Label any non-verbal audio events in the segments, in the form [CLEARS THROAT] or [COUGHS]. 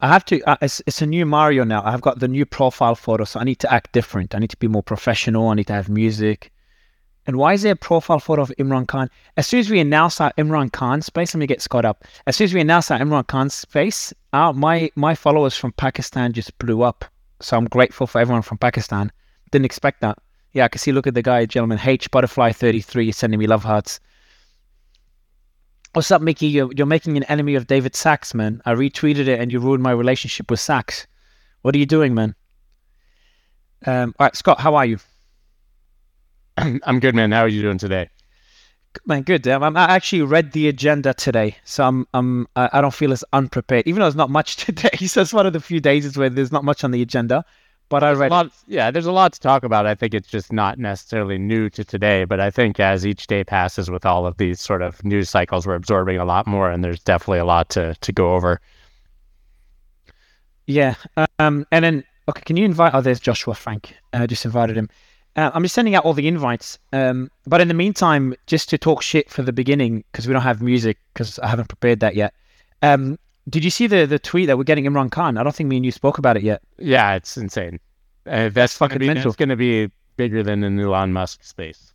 I have to. Uh, it's, it's a new Mario now. I've got the new profile photo, so I need to act different. I need to be more professional. I need to have music. And why is there a profile photo of Imran Khan? As soon as we announce our Imran Khan space, let me get Scott up. As soon as we announce our Imran Khan space, our, my my followers from Pakistan just blew up. So I'm grateful for everyone from Pakistan. Didn't expect that. Yeah, I can see. Look at the guy, gentleman. H Butterfly 33 sending me love hearts. What's up, Mickey? You're, you're making an enemy of David Sacks, man. I retweeted it and you ruined my relationship with Sacks. What are you doing, man? Um, all right, Scott, how are you? [CLEARS THROAT] I'm good, man. How are you doing today? Man, good. Um, I actually read the agenda today, so I'm, I'm I don't feel as unprepared, even though it's not much [LAUGHS] today. So it's one of the few days where there's not much on the agenda. But I read. Lot, yeah, there's a lot to talk about. I think it's just not necessarily new to today, but I think as each day passes with all of these sort of news cycles, we're absorbing a lot more, and there's definitely a lot to to go over. Yeah, um, and then okay, can you invite? Oh, there's Joshua Frank. I just invited him. Uh, I'm just sending out all the invites. Um, but in the meantime, just to talk shit for the beginning, because we don't have music, because I haven't prepared that yet. Um, did you see the the tweet that we're getting Imran Khan? I don't think me and you spoke about it yet. Yeah, it's insane. Uh, that's fucking mental. It's going to be bigger than the Elon Musk space.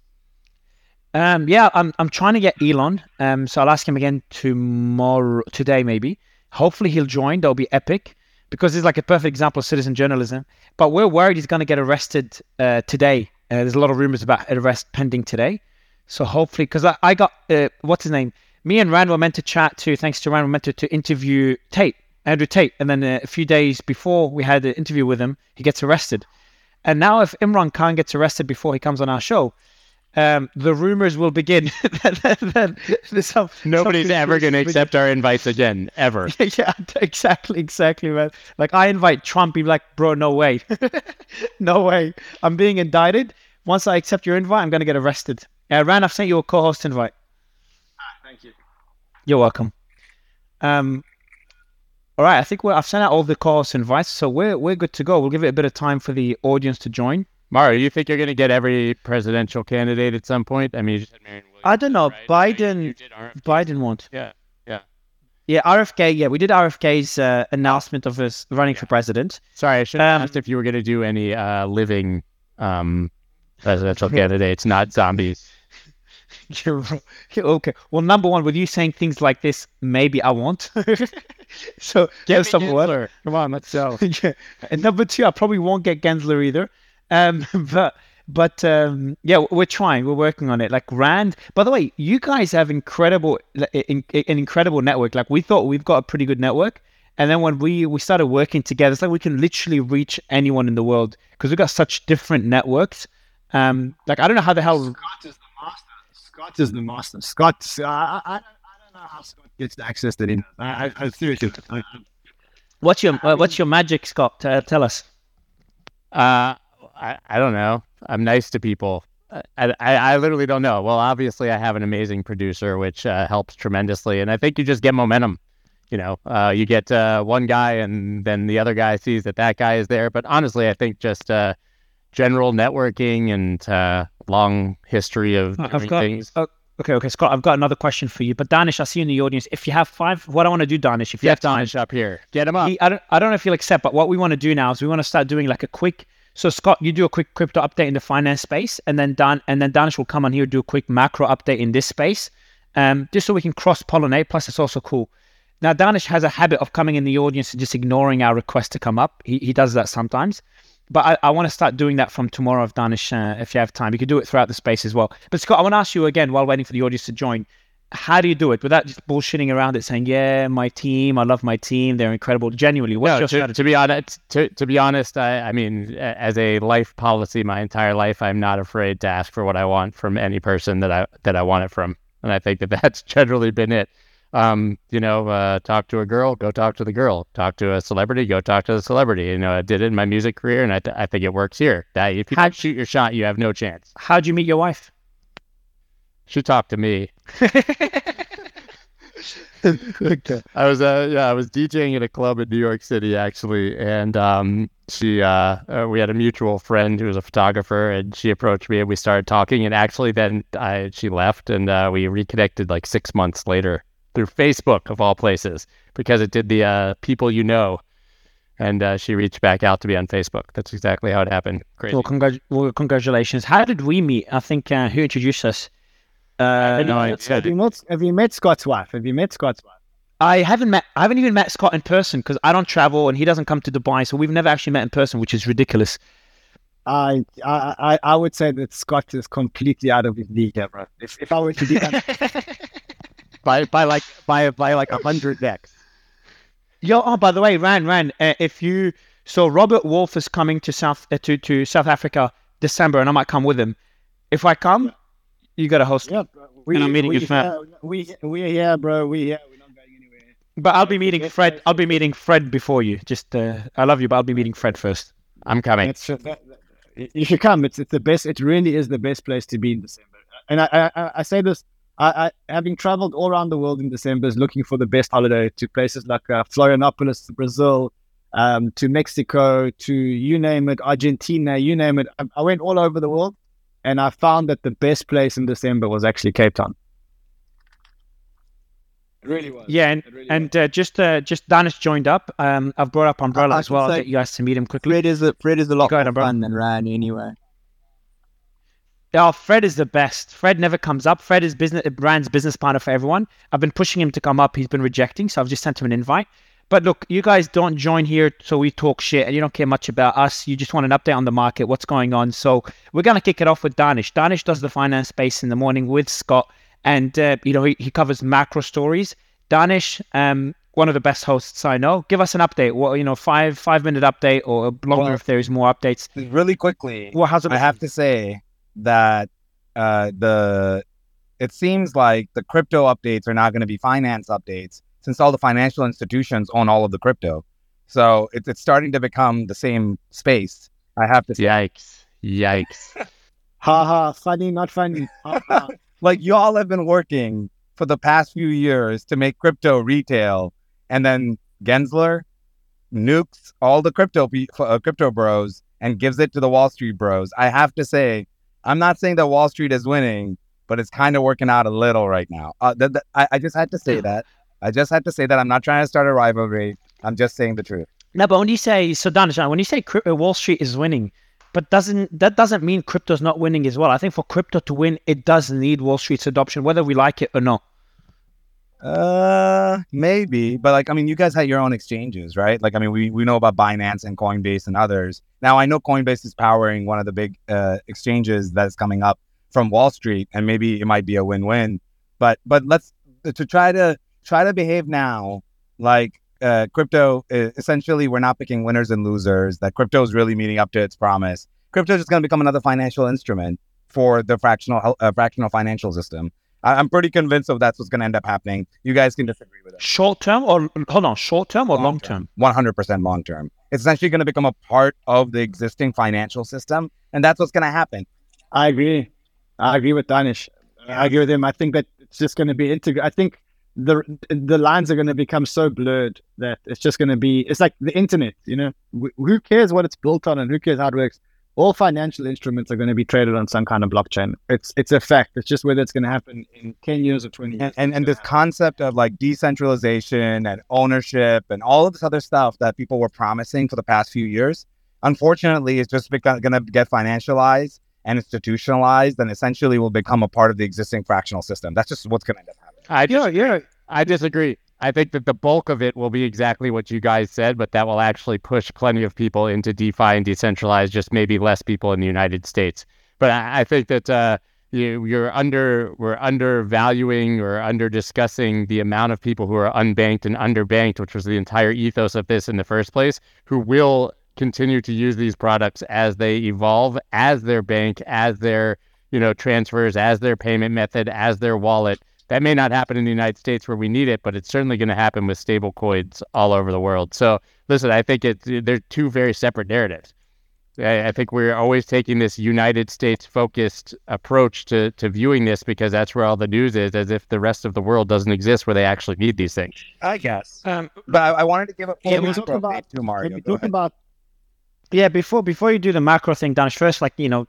Um, yeah, I'm I'm trying to get Elon. Um, so I'll ask him again tomorrow, today maybe. Hopefully he'll join. That'll be epic because it's like a perfect example of citizen journalism. But we're worried he's going to get arrested uh, today. Uh, there's a lot of rumors about arrest pending today. So hopefully, because I, I got uh, what's his name me and Ran were meant to chat to, thanks to Ran, we were meant to, to interview Tate, Andrew Tate. And then a few days before we had the interview with him, he gets arrested. And now, if Imran Khan gets arrested before he comes on our show, um, the rumors will begin. [LAUGHS] then, some, Nobody's some ever going to accept our invites again, ever. [LAUGHS] yeah, exactly, exactly, man. Like I invite Trump, he's like, bro, no way, [LAUGHS] no way. I'm being indicted. Once I accept your invite, I'm going to get arrested. Uh, Ran, I've sent you a co-host invite. You're welcome. Um, all right, I think I've sent out all the calls invites, so we're we're good to go. We'll give it a bit of time for the audience to join. Mario, you think you're going to get every presidential candidate at some point? I mean, I don't know. Right? Biden, Biden won't. Yeah, yeah, yeah. RFK, yeah, we did RFK's uh, announcement of us running yeah. for president. Sorry, I should have um, asked if you were going to do any uh, living um, presidential [LAUGHS] candidates, not zombies. [LAUGHS] You're, okay. Well, number one, with you saying things like this, maybe I won't. [LAUGHS] so [LAUGHS] get some water. Come on, let's go. yeah. And number two, I probably won't get Gensler either. Um, but but um, yeah, we're trying. We're working on it. Like Ran. By the way, you guys have incredible, an incredible network. Like we thought we've got a pretty good network, and then when we we started working together, it's like we can literally reach anyone in the world because we've got such different networks. Um, like I don't know how the hell. Scott is. Scott is the master. Scott, uh, I, I, don't know how Scott gets access to it. I, I, I seriously. I, what's your uh, What's your magic, Scott? Uh, tell us. Uh, I, I don't know. I'm nice to people. I, I, I literally don't know. Well, obviously, I have an amazing producer, which uh, helps tremendously, and I think you just get momentum. You know, uh, you get uh, one guy, and then the other guy sees that that guy is there. But honestly, I think just uh, general networking and uh, long history of I've got, things. Oh, okay, okay, Scott. I've got another question for you. But Danish, I see you in the audience. If you have five, what I want to do, Danish, if you get have Danish up here, get him up. He, I don't, I don't know if you'll accept, but what we want to do now is we want to start doing like a quick. So Scott, you do a quick crypto update in the finance space, and then Dan, and then Danish will come on here do a quick macro update in this space, um, just so we can cross pollinate. Plus, it's also cool. Now, Danish has a habit of coming in the audience and just ignoring our request to come up. He, he does that sometimes but I, I want to start doing that from tomorrow of Danish uh, if you have time. You could do it throughout the space as well. But Scott, I want to ask you again while waiting for the audience to join. How do you do it without just bullshitting around it, saying, "Yeah, my team, I love my team, they're incredible." Genuinely, what's no, your to, strategy? To be honest, to, to be honest, I, I mean, as a life policy, my entire life, I'm not afraid to ask for what I want from any person that I that I want it from, and I think that [LAUGHS] that's generally been it um, you know, uh, talk to a girl, go talk to the girl. Talk to a celebrity, go talk to the celebrity. You know, I did it in my music career, and I, th- I think it works here. That if you How'd, shoot your shot, you have no chance. How'd you meet your wife? She talked to me. [LAUGHS] I was uh yeah I was DJing at a club in New York City actually, and um she uh, uh, we had a mutual friend who was a photographer, and she approached me and we started talking, and actually then I she left and uh, we reconnected like six months later through Facebook of all places because it did the uh, people you know and uh, she reached back out to me on Facebook. That's exactly how it happened. Crazy. Well, congrat- well, congratulations. How did we meet? I think uh, who introduced us? Uh, no Have idea. you met, have you met Scott's wife? Have you met Scott's wife? I haven't met. I haven't even met Scott in person because I don't travel and he doesn't come to Dubai, so we've never actually met in person, which is ridiculous. I, I I I would say that Scott is completely out of his league, here, bro. If, if I were to be [LAUGHS] by by like by by like a hundred decks. Yo, oh, by the way, Ran, Ran, uh, if you so Robert Wolf is coming to South uh, to to South Africa December, and I might come with him. If I come, you got to host. me. yeah, we, And I'm meeting we, your fam. yeah, we we are here, bro. We here. We're not going anywhere. But I'll be meeting Fred. I'll be meeting Fred before you. Just, uh, I love you, but I'll be meeting Fred first. I'm coming. It's that, that- you should come. It's it's the best. It really is the best place to be in December. And I I, I- I say this. I, I having traveled all around the world in December, is looking for the best holiday to places like uh, Florianopolis, Brazil, um, to Mexico, to you name it, Argentina, you name it. I, I went all over the world, and I found that the best place in December was actually Cape Town. It really was. Yeah, and really and uh, just uh, just Danish joined up. Um, I've brought up Umbrella I as well. I'll get you guys to meet him quickly. Fred is a Fred is a lot Go ahead, more bro. fun than Ryan anyway. Oh, Fred is the best. Fred never comes up. Fred is business Ran's business partner for everyone. I've been pushing him to come up. He's been rejecting, so I've just sent him an invite. But look, you guys don't join here so we talk shit and you don't care much about us. You just want an update on the market, what's going on. So we're gonna kick it off with Danish. Danish does the finance space in the morning with Scott, and uh, you know he, he covers macro stories. Danish, um, one of the best hosts I know. Give us an update. What you know, five five minute update or longer Well- if there is more updates. Really quickly, Well, how's it? I have to say that uh, the it seems like the crypto updates are not going to be finance updates since all the financial institutions own all of the crypto. So it's it's starting to become the same space. I have to say, Yikes! Yikes! [LAUGHS] Ha ha! Funny, not funny. Ha, ha. [LAUGHS] like y'all have been working for the past few years to make crypto retail, and then Gensler nukes all the crypto uh, crypto bros and gives it to the Wall Street bros. I have to say, I'm not saying that Wall Street is winning, but it's kind of working out a little right now. Uh, th- th- I, I just had to say that. I just had to say that. I'm not trying to start a rivalry. I'm just saying the truth. No, but when you say so, Danish, when you say crypto, Wall Street is winning, but doesn't that doesn't mean crypto's not winning as well? I think for crypto to win, it does need Wall Street's adoption, whether we like it or not. Uh, maybe, but like, I mean, you guys had your own exchanges, right? Like, I mean, we, we know about Binance and Coinbase and others. Now, I know Coinbase is powering one of the big uh, exchanges that's coming up from Wall Street, and maybe it might be a win-win. But but let's to try to try to behave now like uh, crypto. Uh, essentially, we're not picking winners and losers. That crypto is really meeting up to its promise. Crypto is just going to become another financial instrument for the fractional uh, fractional financial system. I- I'm pretty convinced of that's what's going to end up happening. You guys can disagree with it. Short term or hold on, short term or long term? 100% long term. It's essentially going to become a part of the existing financial system, and that's what's going to happen. I agree. I agree with Danish. I agree with him. I think that it's just going to be integrated. I think the the lines are going to become so blurred that it's just going to be. It's like the internet. You know, Wh- who cares what it's built on and who cares how it works. All financial instruments are going to be traded on some kind of blockchain. It's it's a fact. It's just whether it's going to happen in ten years or twenty years. And, and, and this concept of like decentralization and ownership and all of this other stuff that people were promising for the past few years, unfortunately, it's just going to get financialized and institutionalized and essentially will become a part of the existing fractional system. That's just what's going to end up happening. I Yeah, yeah. I disagree. I think that the bulk of it will be exactly what you guys said, but that will actually push plenty of people into DeFi and decentralized, just maybe less people in the United States. But I, I think that uh, you, you're under we're undervaluing or under discussing the amount of people who are unbanked and underbanked, which was the entire ethos of this in the first place, who will continue to use these products as they evolve, as their bank, as their you know transfers, as their payment method, as their wallet. That may not happen in the United States where we need it, but it's certainly going to happen with stable coins all over the world. So, listen, I think it's they're two very separate narratives. I, I think we're always taking this United States focused approach to to viewing this because that's where all the news is, as if the rest of the world doesn't exist where they actually need these things. I guess. Um, But I, I wanted to give a full Yeah, we macro talk about- update to Mario. we Go talk ahead. about yeah, before before you do the macro thing, Danish, first, like you know,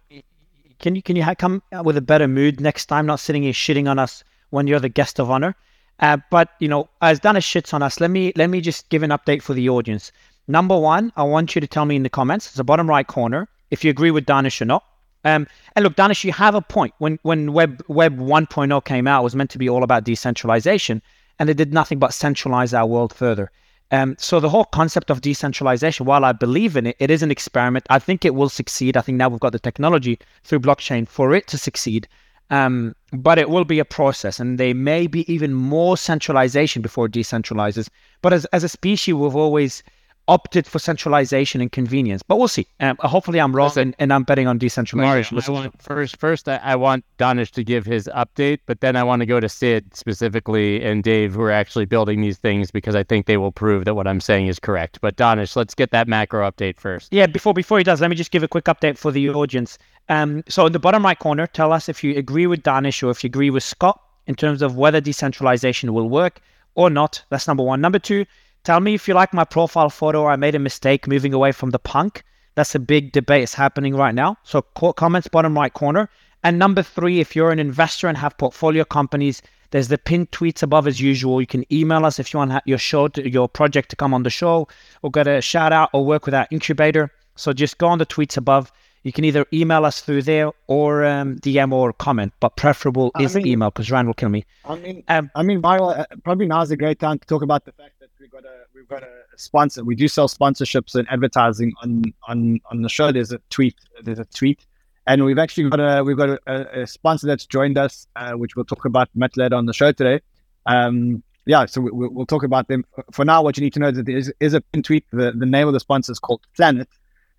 can you can you ha- come with a better mood next time, not sitting here shitting on us when you're the guest of honor? Uh, but you know, as Danish shits on us, let me let me just give an update for the audience. Number one, I want you to tell me in the comments, the bottom right corner, if you agree with Danish or not. Um, and look, Danish, you have a point. When when Web Web 1.0 came out, it was meant to be all about decentralization, and it did nothing but centralize our world further. Um, so the whole concept of decentralization, while I believe in it, it is an experiment. I think it will succeed. I think now we've got the technology through blockchain for it to succeed. Um, but it will be a process, and there may be even more centralization before it decentralizes. But as, as a species, we've always opted for centralization and convenience. But we'll see. Um, hopefully, I'm wrong, and, and, I'm betting on decentralization. Mario, I want, first, first, I, I want Danish to give his update, but then I want to go to Sid specifically and Dave, who are actually building these things, because I think they will prove that what I'm saying is correct. But Danish, let's get that macro update first. Yeah, before before he does, let me just give a quick update for the audience. Um, so in the bottom right corner, tell us if you agree with Danish or if you agree with Scott in terms of whether decentralization will work or not. That's number one. Number two, Tell me if you like my profile photo. I made a mistake moving away from the punk. That's a big debate. It's happening right now. So comments bottom right corner. And number three, if you're an investor and have portfolio companies, there's the pinned tweets above as usual. You can email us if you want your show, to, your project to come on the show, or get a shout out or work with our incubator. So just go on the tweets above. You can either email us through there or um, DM or comment, but preferable I is mean, email because Ran will kill me. I mean, um, I mean, Viral, uh, probably now is a great time to talk about the fact that we've got a we've got a sponsor. We do sell sponsorships and advertising on on on the show. There's a tweet. There's a tweet, and we've actually got a we've got a, a sponsor that's joined us, uh, which we'll talk about much later on the show today. Um, yeah, so we, will talk about them. For now, what you need to know is that there is, is a tweet. The, the name of the sponsor is called Planet,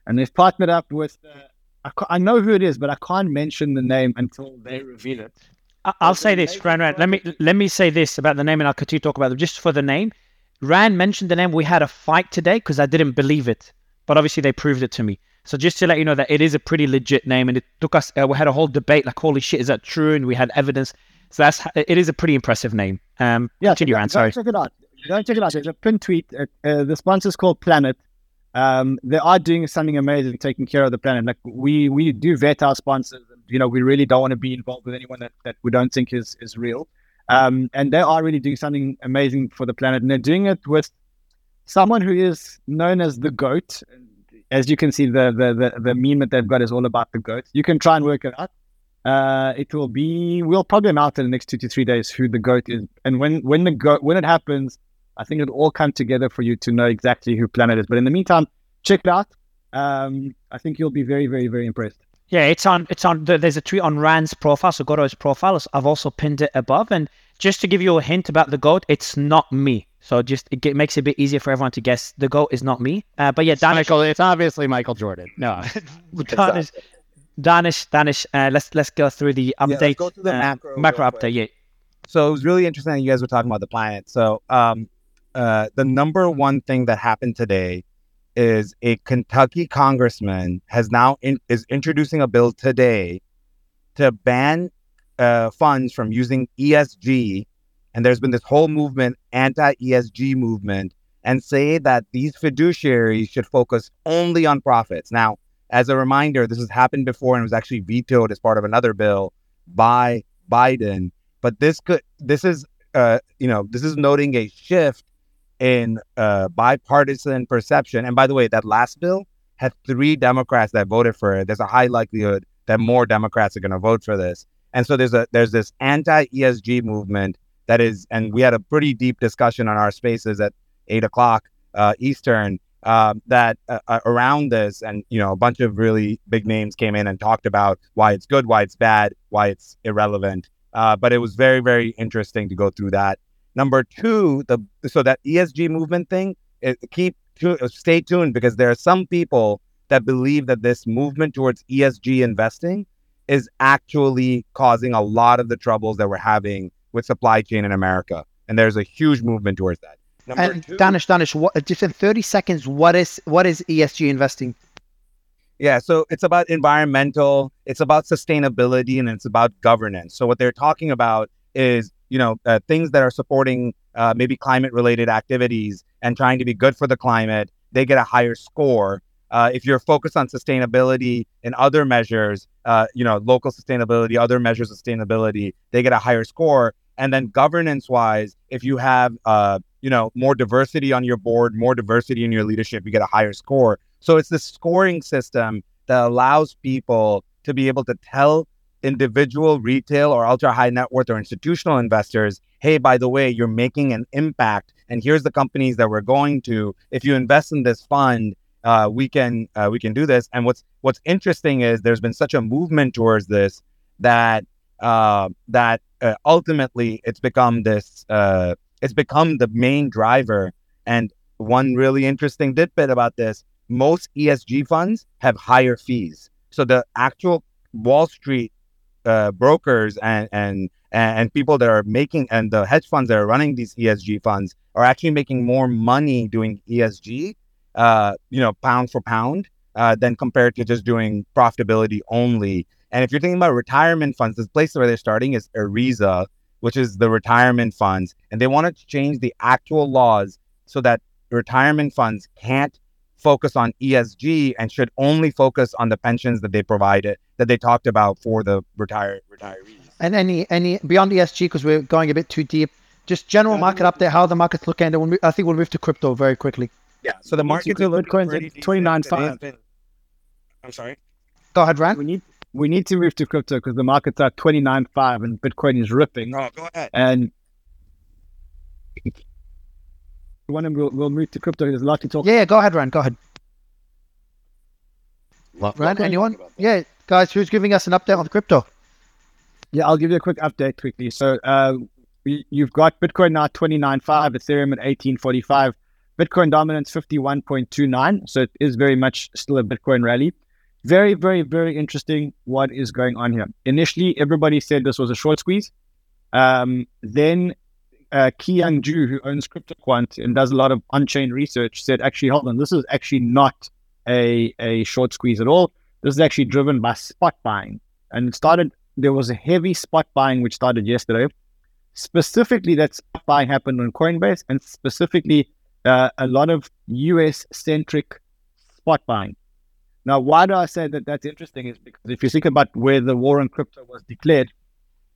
and they've partnered up with. Uh, I, I know who it is, but I can't mention the name until they reveal it. I'll say this, Ran Rand. Let me let me say this about the name, and I'll continue to talk about them just for the name. Ran mentioned the name. We had a fight today because I didn't believe it, but obviously they proved it to me. So just to let you know that it is a pretty legit name, and it took us. Uh, we had a whole debate like, "Holy shit, is that true?" And we had evidence. So that's it is a pretty impressive name. Um, yeah, continue, Ran. Sorry. Check it out. Go check it out. It's a pin tweet. Uh, uh, the sponsor is called Planet. Um, they are doing something amazing, taking care of the planet. Like we we do vet our sponsors. And, you know, we really don't want to be involved with anyone that, that we don't think is is real. Um, and they are really doing something amazing for the planet. And they're doing it with someone who is known as the goat. As you can see, the, the, the, the meme that they've got is all about the goat. You can try and work it out. Uh, it will be, we'll probably announce in the next two to three days who the goat is. And when, when the goat, when it happens, I think it'll all come together for you to know exactly who Planet is. But in the meantime, check it out. Um, I think you'll be very, very, very impressed. Yeah, it's on. It's on. There's a tweet on Ran's profile, so go to his profile. I've also pinned it above. And just to give you a hint about the goat, it's not me. So just it, it makes it a bit easier for everyone to guess. The goat is not me. Uh, but yeah, Danish, Michael. It's obviously Michael Jordan. No, [LAUGHS] Danish, Danish, Danish. Uh, let's let's go through the update. Yeah, go to the uh, macro, macro update. Yeah. So it was really interesting that you guys were talking about the planet. So um, uh, the number one thing that happened today is a Kentucky congressman has now in, is introducing a bill today to ban uh, funds from using ESG, and there's been this whole movement, anti-ESG movement, and say that these fiduciaries should focus only on profits. Now, as a reminder, this has happened before and was actually vetoed as part of another bill by Biden. But this could, this is, uh, you know, this is noting a shift in uh, bipartisan perception. And by the way, that last bill had three Democrats that voted for it. There's a high likelihood that more Democrats are going to vote for this. And so there's a there's this anti ESG movement that is, and we had a pretty deep discussion on our spaces at eight o'clock uh, Eastern uh, that uh around this, and you know a bunch of really big names came in and talked about why it's good, why it's bad, why it's irrelevant. Uh, but it was very very interesting to go through that. Number two, the so that ESG movement thing, it, keep to, eh, stay tuned because there are some people that believe that this movement towards ESG investing is actually causing a lot of the troubles that we're having with supply chain in America, and there's a huge movement towards that. Number and two, Danish, Danish, what, uh, just in 30 seconds, what is what is ESG investing? Yeah, so it's about environmental, it's about sustainability, and it's about governance. So what they're talking about is you know uh, things that are supporting uh, maybe climate related activities and trying to be good for the climate they get a higher score uh, if you're focused on sustainability and other measures uh, you know local sustainability other measures of sustainability they get a higher score and then governance wise if you have uh, you know, more diversity on your board, more diversity in your leadership, you get a higher score. So it's the scoring system that allows people to be able to tell individual retail or ultra high net worth or institutional investors, hey, by the way, you're making an impact, and here's the companies that we're going to. If you invest in this fund, uh, we can uh, we can do this. And what's what's interesting is there's been such a movement towards this that uh, that uh, ultimately it's become this uh, it's become the main driver. And one really interesting tidbit about this: most ESG funds have higher fees. So the actual Wall Street uh, brokers and and and people that are making and the hedge funds that are running these ESG funds are actually making more money doing ESG, uh, you know, pound for pound, uh, than compared to just doing profitability only. And if you're thinking about retirement funds, the place where they're starting is ERISA, which is the retirement funds, and they want to change the actual laws so that retirement funds can't focus on ESG and should only focus on the pensions that they provided that they talked about for the retired retirees. And any any beyond ESG because we're going a bit too deep. Just general market update, how the market's looking, and we'll, I think we'll move to crypto very quickly. Yeah. So the market Bitcoin's at twenty nine five. I'm sorry. Go ahead, Ran. We need we need to move to crypto because the market's are twenty nine five and Bitcoin is ripping. No, go ahead. And when we'll, we'll move to crypto, there's a lot to talk. Yeah, yeah, go ahead, Ran. Go ahead. Ran, anyone? Yeah, guys, who's giving us an update on crypto? Yeah, I'll give you a quick update quickly. So uh, you've got Bitcoin now 29.5, Ethereum at 18.45, Bitcoin dominance 51.29. So it is very much still a Bitcoin rally. Very, very, very interesting what is going on here. Initially, everybody said this was a short squeeze. Um, then uh, Young Ju, who owns CryptoQuant and does a lot of on-chain research, said, actually, hold on, this is actually not a, a short squeeze at all. This is actually driven by spot buying. And it started, there was a heavy spot buying which started yesterday. Specifically, that spot buying happened on Coinbase and specifically uh, a lot of US centric spot buying. Now, why do I say that that's interesting? Is because if you think about where the war on crypto was declared,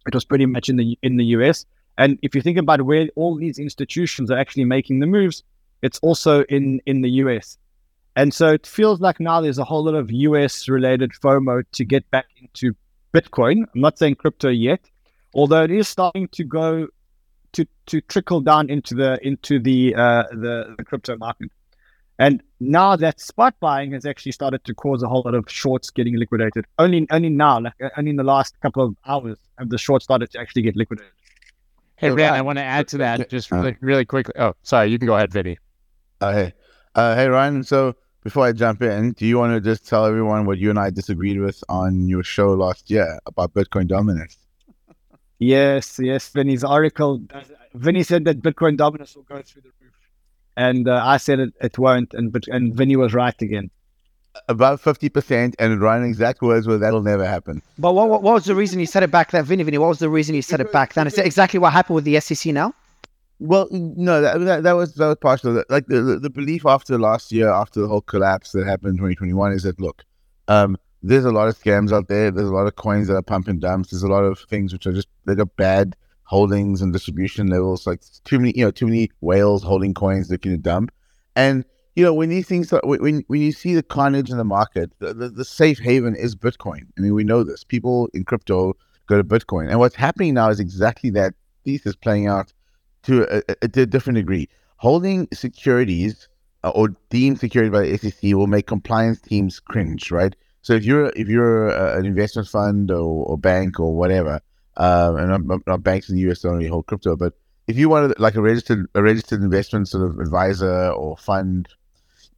it was pretty much in the in the US. And if you think about where all these institutions are actually making the moves, it's also in in the US. And so it feels like now there's a whole lot of US related FOMO to get back into Bitcoin. I'm not saying crypto yet, although it is starting to go to to trickle down into the into the uh, the, the crypto market. And now that spot buying has actually started to cause a whole lot of shorts getting liquidated. Only only now, like uh, only in the last couple of hours, have the shorts started to actually get liquidated. Hey, Ryan, I want to add to that just really, really quickly. Oh, sorry, you can go ahead, Vinny. Uh, hey, uh, hey, Ryan. So before I jump in, do you want to just tell everyone what you and I disagreed with on your show last year about Bitcoin dominance? Yes, yes. Vinny's article. Vinny said that Bitcoin dominance will go through the roof, and uh, I said it, it won't, and but and Vinny was right again. About fifty percent, and Ryan's exact words were that'll never happen. But what, what, what was the reason he said it back then, Vinny? Vinny, what was the reason he said it back then? Is it exactly what happened with the SEC now? Well, no, that, that, that was that was partial. Like the, the, the belief after last year, after the whole collapse that happened in 2021, is that look, um, there's a lot of scams out there. There's a lot of coins that are pumping dumps. There's a lot of things which are just they got bad holdings and distribution levels. Like too many, you know, too many whales holding coins that can dump. And you know, when these things when when you see the carnage in the market, the, the, the safe haven is Bitcoin. I mean, we know this. People in crypto go to Bitcoin, and what's happening now is exactly that thesis playing out to a, a, a different degree. Holding securities uh, or deemed security by the SEC will make compliance teams cringe, right? So if you're if you're uh, an investment fund or, or bank or whatever, um, and not, not banks in the US don't really hold crypto, but if you wanted like a registered a registered investment sort of advisor or fund,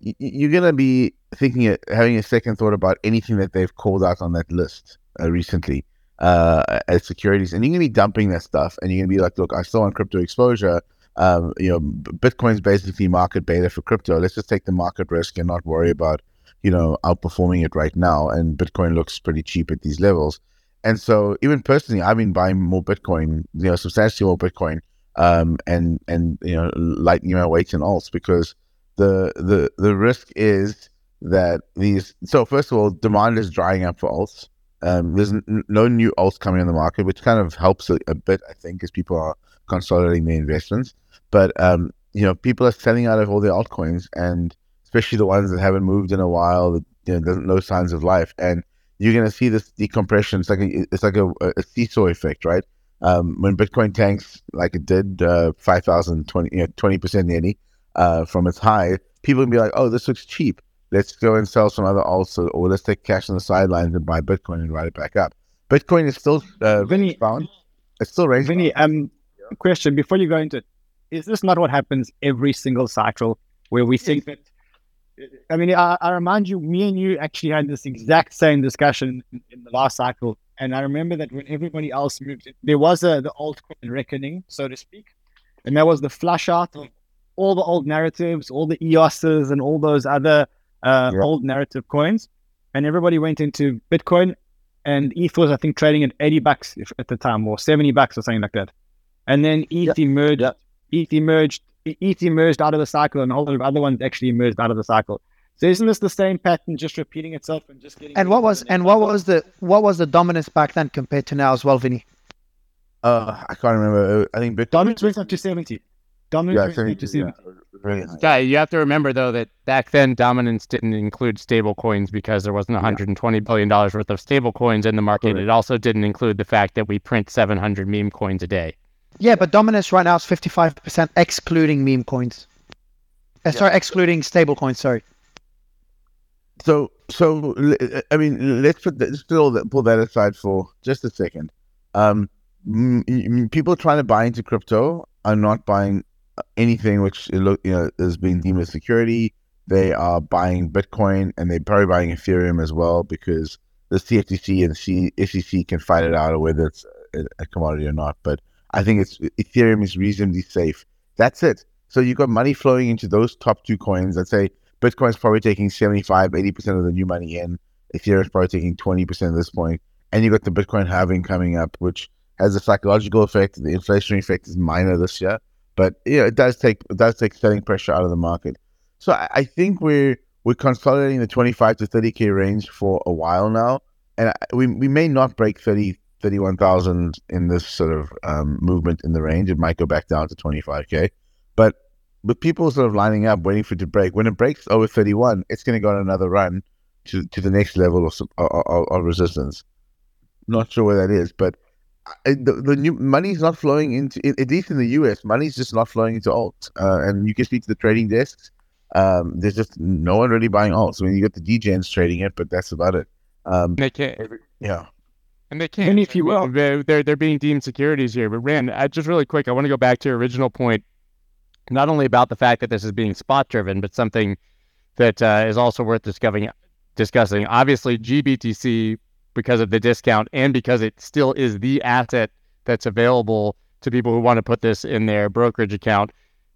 you're gonna be thinking having a second thought about anything that they've called out on that list uh, recently uh, as securities, and you're gonna be dumping that stuff, and you're gonna be like, look, I still want crypto exposure. Um, you know, Bitcoin's basically market beta for crypto. Let's just take the market risk and not worry about, you know, outperforming it right now. And Bitcoin looks pretty cheap at these levels. And so, even personally, I've been buying more Bitcoin, you know, substantially more Bitcoin, um, and and you know, lightening my weight in alts because the the the risk is that these. So first of all, demand is drying up for alts. Um, there's n- no new alts coming on the market, which kind of helps a, a bit, I think, as people are consolidating their investments. But um, you know, people are selling out of all their altcoins, and especially the ones that haven't moved in a while, that you know, there's no signs of life, and you're going to see this decompression. It's like a, it's like a, a seesaw effect, right? Um, when Bitcoin tanks like it did, uh, 5,000, 20, you know, 20% nearly uh, from its high, people can be like, oh, this looks cheap. Let's go and sell some other alts, or, let's take cash on the sidelines and buy Bitcoin and ride it back up. Bitcoin is still uh, Vinny, bound. It's still range Vinny, um, question before you go into it, is this not what happens every single cycle where we think that? I mean, I, I remind you, me and you actually had this exact same discussion in, in the last cycle, and I remember that when everybody else moved, there was a the altcoin reckoning, so to speak, and that was the flush out of all the old narratives, all the EOSs, and all those other uh, Yeah. old narrative coins, and everybody went into Bitcoin, and ETH was I think trading at eighty bucks if, at the time, or seventy bucks or something like that, and then ETH emerged. ETH emerged. ETH emerged out of the cycle, and a whole lot of other ones actually emerged out of the cycle. So isn't this the same pattern, just repeating itself and just getting? And what was and what was the what was the dominance back then compared to now as well, Vinny? Uh, I can't remember. I think Bitcoin. dominance went up to seventy? Dominance Yeah, went up to 70, seventy. yeah, really high. Guy, you have to remember though that back then dominance didn't include stable coins because there wasn't 120 billion dollars worth of stable coins in the market. Correct. It also didn't include the fact that we print 700 meme coins a day. Yeah, but dominance right now is fifty five percent excluding meme coins. Uh, Sorry, excluding stable coins. Sorry. So, so l- I mean, let's put that, let's pull that, pull that aside for just a second. Um, m- m- people trying to buy into crypto are not buying anything which you know is being deemed as security. They are buying Bitcoin and they're probably buying Ethereum as well because the CFTC and C- SEC can fight it out whether it's a, a commodity or not. But I think it's Ethereum is reasonably safe. That's it. So you've got money flowing into those top two coins. Let's say Bitcoin's probably taking 75, 80% of the new money in. Ethereum's probably taking 20% at this point. And you've got the Bitcoin halving coming up, which has a psychological effect. The inflationary effect is minor this year. But yeah, it does take it does take selling pressure out of the market. So I, I think we're we're consolidating the 25 to 30k range for a while now. And I, we, we may not break 30, 31,000 in this sort of um, movement in the range. It might go back down to 25k. But with people sort of lining up, waiting for it to break. When it breaks over 31, it's going to go on another run to, to the next level of, of, of resistance. Not sure where that is, but I, the, the new money's not flowing into, at least in the US, money's just not flowing into alt Uh, and you can speak to the trading desks. Um, there's just no one really buying alts. I mean, you got the DGens trading it, but that's about it. Um, They can't, yeah. and they can't. And if you will- they're, they're they're being deemed securities here. But Rand, I, just really quick, I want to go back to your original point, not only about the fact that this is being spot driven, but something that uh, is also worth discussing. Discussing, obviously, GBTC because of the discount and because it still is the asset that's available to people who want to put this in their brokerage account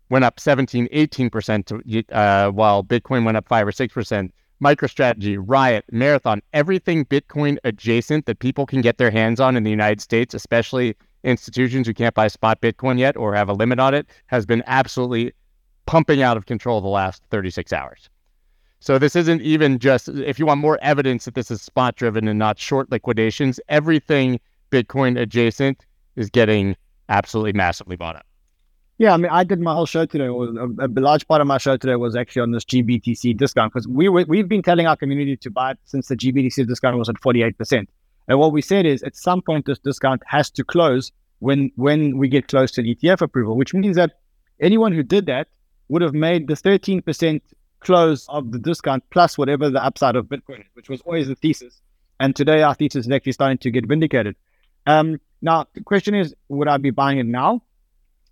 went up 17 18% to, uh, while bitcoin went up 5 or 6% MicroStrategy, Riot, Marathon, everything Bitcoin adjacent that people can get their hands on in the United States, especially institutions who can't buy spot Bitcoin yet or have a limit on it, has been absolutely pumping out of control the last 36 hours. So this isn't even just if you want more evidence that this is spot driven and not short liquidations, everything Bitcoin adjacent is getting absolutely massively bought up. Yeah, I mean, I did my whole show today. A, a large part of my show today was actually on this GBTC discount because we were, we've been telling our community to buy it since the GBTC discount was at forty eight percent. And what we said is, at some point, this discount has to close when when we get close to an ETF approval, which means that anyone who did that would have made the thirteen percent close of the discount plus whatever the upside of Bitcoin is, which was always the thesis. And today, our thesis is actually starting to get vindicated. Um, now, the question is, would I be buying it now?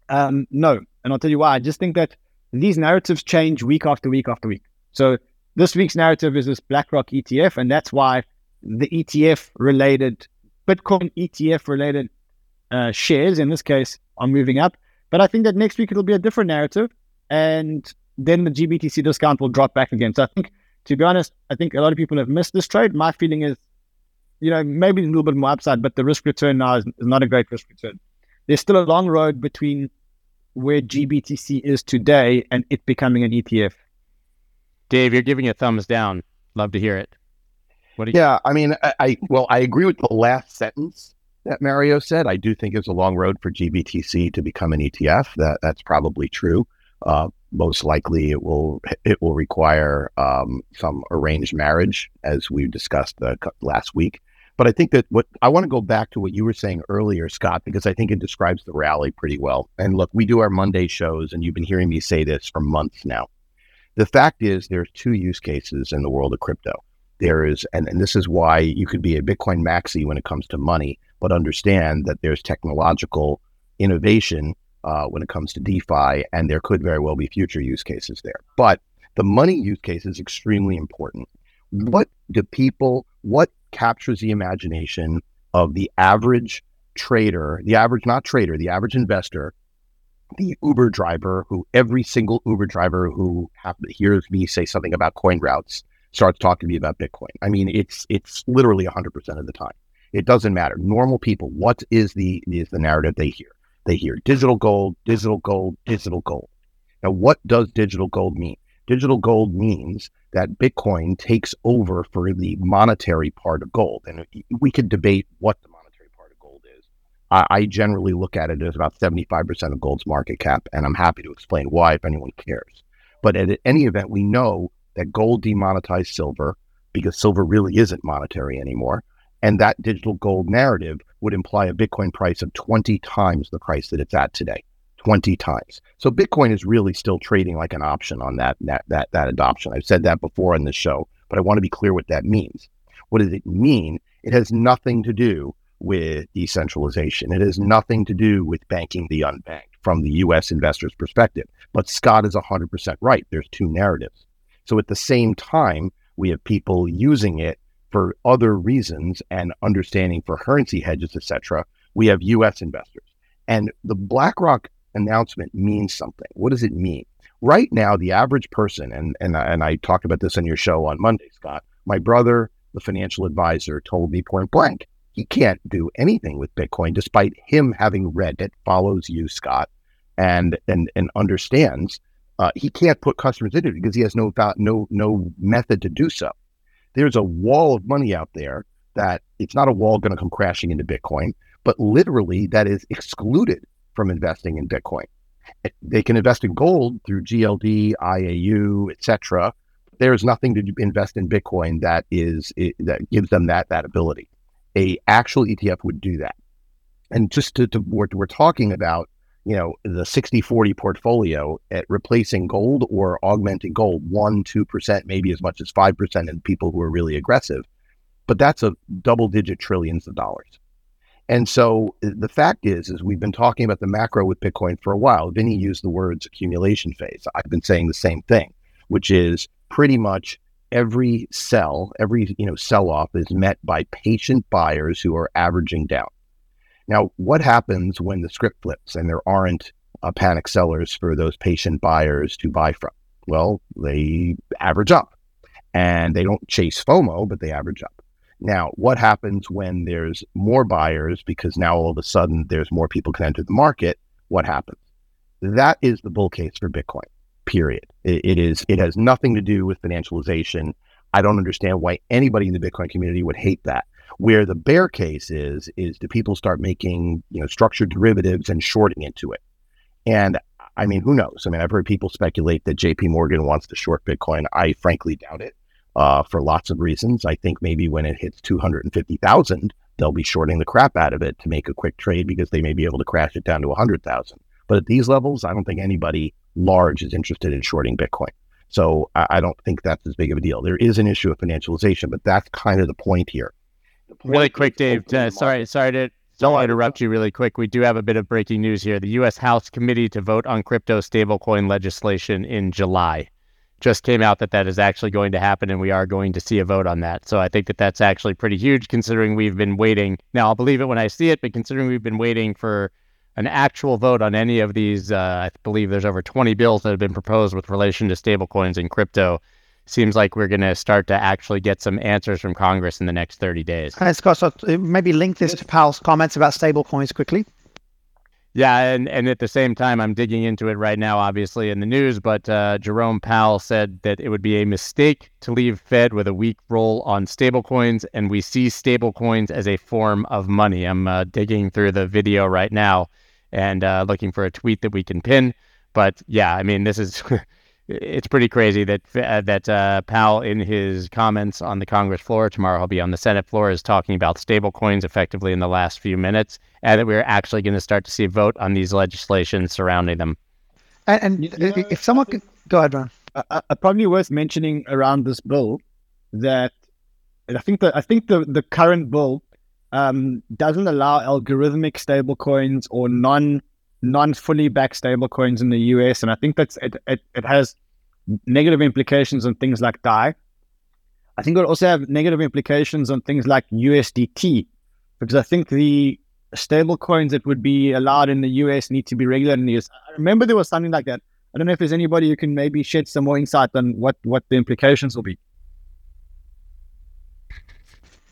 Um, no. And I'll tell you why. I just think that these narratives change week after week after week. So this week's narrative is this BlackRock ETF, and that's why the ETF related, Bitcoin ETF related uh, shares in this case are moving up. But I think that next week it'll be a different narrative, and then the GBTC discount will drop back again. So I think, to be honest, I think a lot of people have missed this trade. My feeling is, you know, maybe a little bit more upside, but the risk return now is, is not a great risk return. There's still a long road between where GBTC is today and it becoming an ETF. Dave, you're giving a thumbs down. Love to hear it. What do you Yeah, I mean, I, I well, I agree with the last sentence. that Mario said. I do think it's a long road for GBTC to become an ETF. That that's probably true. Uh, most likely, it will it will require um, some arranged marriage, as we discussed uh, last week. But I think that what I want to go back to what you were saying earlier, Scott, because I think it describes the rally pretty well. And look, we do our Monday shows, and you've been hearing me say this for months now. The fact is, there's two use cases in the world of crypto. There is, and, and this is why you could be a Bitcoin maxi when it comes to money, but understand that there's technological innovation uh, when it comes to DeFi, and there could very well be future use cases there. But the money use case is extremely important. What do people, what captures the imagination of the average trader, the average, not trader, the average investor, the Uber driver who every single Uber driver who hears me say something about CoinRoutes starts talking to me about Bitcoin. I mean, it's it's literally 100% of the time. It doesn't matter. Normal people, what is the is the narrative they hear? They hear digital gold, digital gold, digital gold. Now, what does digital gold mean? Digital gold means that Bitcoin takes over for the monetary part of gold. And we could debate what the monetary part of gold is. I, I generally look at it as about 75% of gold's market cap, and I'm happy to explain why if anyone cares. But at any event, we know that gold demonetized silver because silver really isn't monetary anymore. And that digital gold narrative would imply a Bitcoin price of 20 times the price that it's at today. 20 times. So Bitcoin is really still trading like an option on that that that that adoption. I've said that before on this show, but I want to be clear what that means. What does it mean? It has nothing to do with decentralization. It has nothing to do with banking the unbanked from the US investor's perspective. But Scott is 100% right. There's two narratives. So at the same time, we have people using it for other reasons and understanding for currency hedges, etc. We have US investors. And the BlackRock announcement means something. What does it mean? Right now, the average person, and and and I talked about this on your show on Monday, Scott. My brother, the financial advisor, told me point blank, he can't do anything with Bitcoin, despite him having read it, follows you, Scott, and and and understands. Uh, he can't put customers into it because he has no no no method to do so. There's a wall of money out there that it's not a wall going to come crashing into Bitcoin, but literally that is excluded from investing in Bitcoin. They can invest in gold through GLD, IAU, etc. There's nothing to invest in Bitcoin that is that gives them that that ability. A actual ETF would do that. And just to, to we're, we're talking about, you know, the 60-40 portfolio at replacing gold or augmenting gold, one, two percent, maybe as much as five percent in people who are really aggressive. But that's a double digit trillions of dollars. And so uh, the fact is, is we've been talking about the macro with Bitcoin for a while. Vinny used the words accumulation phase. I've been saying the same thing, which is pretty much every sell, every you know sell off is met by patient buyers who are averaging down. Now, what happens when the script flips and there aren't uh, panic sellers for those patient buyers to buy from? Well, they average up, and they don't chase FOMO, but they average up. Now, what happens when there's more buyers because now all of a sudden there's more people can enter the market? What happens? That is the bull case for Bitcoin. Period. it, it is. It has nothing to do with financialization. I don't understand why anybody in the Bitcoin community would hate that. Where the bear case is, is do people start making you know structured derivatives and shorting into it? And I mean, who knows? I mean, I've heard people speculate that J.P. Morgan wants to short Bitcoin. I frankly doubt it uh, for lots of reasons. I think maybe when it hits 250,000, they'll be shorting the crap out of it to make a quick trade because they may be able to crash it down to 100,000. But at these levels, I don't think anybody large is interested in shorting Bitcoin. So I, I don't think that's as big of a deal. There is an issue of financialization, but that's kind of the point here. Really quick, Dave. Uh, sorry, sorry to don't interrupt you really quick. We do have a bit of breaking news here. The U.S. House Committee to vote on crypto stablecoin legislation in July just came out that that is actually going to happen and we are going to see a vote on that. So I think that that's actually pretty huge considering we've been waiting. Now, I'll believe it when I see it, but considering we've been waiting for an actual vote on any of these, uh, I believe there's over 20 bills that have been proposed with relation to stablecoins and crypto. Seems like we're going to start to actually get some answers from Congress in the next 30 days. Hi, Scott, so uh, maybe link this to Powell's comments about stablecoins quickly. Yeah, and, and at the same time, I'm digging into it right now, obviously in the news. But uh, Jerome Powell said that it would be a mistake to leave Fed with a weak role on stablecoins, and we see stablecoins as a form of money. I'm uh, digging through the video right now and uh, looking for a tweet that we can pin. But yeah, I mean, this is [LAUGHS] it's pretty crazy that uh, that uh, Powell, in his comments on the Congress floor tomorrow, he'll be on the Senate floor, is talking about stable coins effectively in the last few minutes, and that we're actually going to start to see a vote on these legislations surrounding them. And, and You know, if someone could go ahead, Ron. uh, uh, probably worth mentioning around this bill that I think that I think the the current bill um, doesn't allow algorithmic stablecoins or non non fully backed stablecoins in the US, and I think that's it, it. It has negative implications on things like DAI. I think it will also have negative implications on things like USDT, because I think the stablecoins that would be allowed in the US need to be regulated in the US. I remember there was something like that. I don't know if there's anybody who can maybe shed some more insight on what what the implications will be.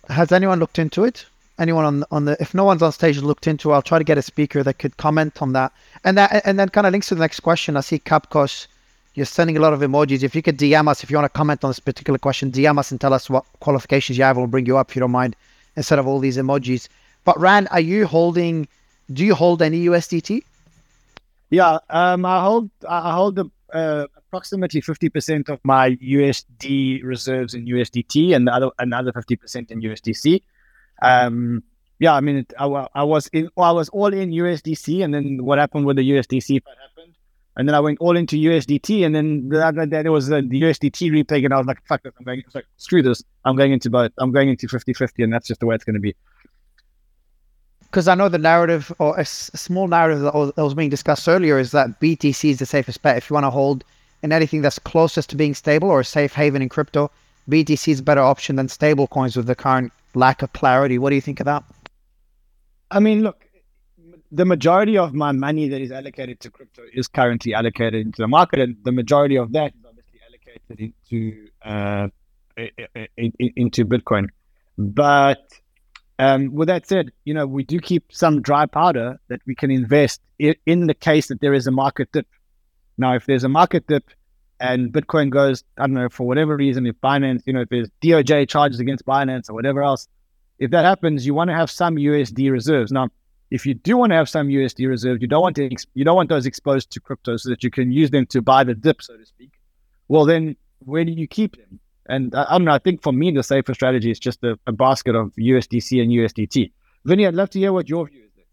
Has anyone looked into it? Anyone on on the if no one's on stage looked into, I'll try to get a speaker that could comment on that. And that and then kind of links to the next question. I see Capcos, you're sending a lot of emojis. If you could DM us if you want to comment on this particular question, DM us and tell us what qualifications you have. We'll bring you up if you don't mind instead of all these emojis. But Ran, are you holding? Do you hold any USDT? Yeah, um, I hold I hold uh, approximately fifty percent of my USD reserves in USDT, and the other another fifty percent in USDC. Um, yeah, I mean, it, I, I was in I was all in USDC, and then what happened with the USDC happened, and then I went all into USDT, and then the other day there was the, the USDT retake, and I was like, fuck this, I'm going, like, screw this, I'm going into both, I'm going into 50-50, and that's just the way it's going to be. because I know the narrative or a small narrative that was, that was being discussed earlier is that BTC is the safest bet. If you want to hold in anything that's closest to being stable or a safe haven in crypto, BTC is a better option than stable coins with the current lack of clarity. What do you think of that? I mean, look, the majority of my money that is allocated to crypto is currently allocated into the market, and the majority of that is obviously allocated into uh, into Bitcoin. But um, with that said, you know, we do keep some dry powder that we can invest in the case that there is a market dip. Now, if there's a market dip and Bitcoin goes, I don't know, for whatever reason, if Binance, you know, if there's DOJ charges against Binance or whatever else, if that happens, you want to have some USD reserves. Now, if you do want to have some USD reserves, you don't want to ex- you don't want those exposed to crypto so that you can use them to buy the dip, so to speak. Well, then where do you keep them? And I, I don't know. I think for me, the safer strategy is just a, a basket of USDC and USDT. Vinny, I'd love to hear what your view is. There.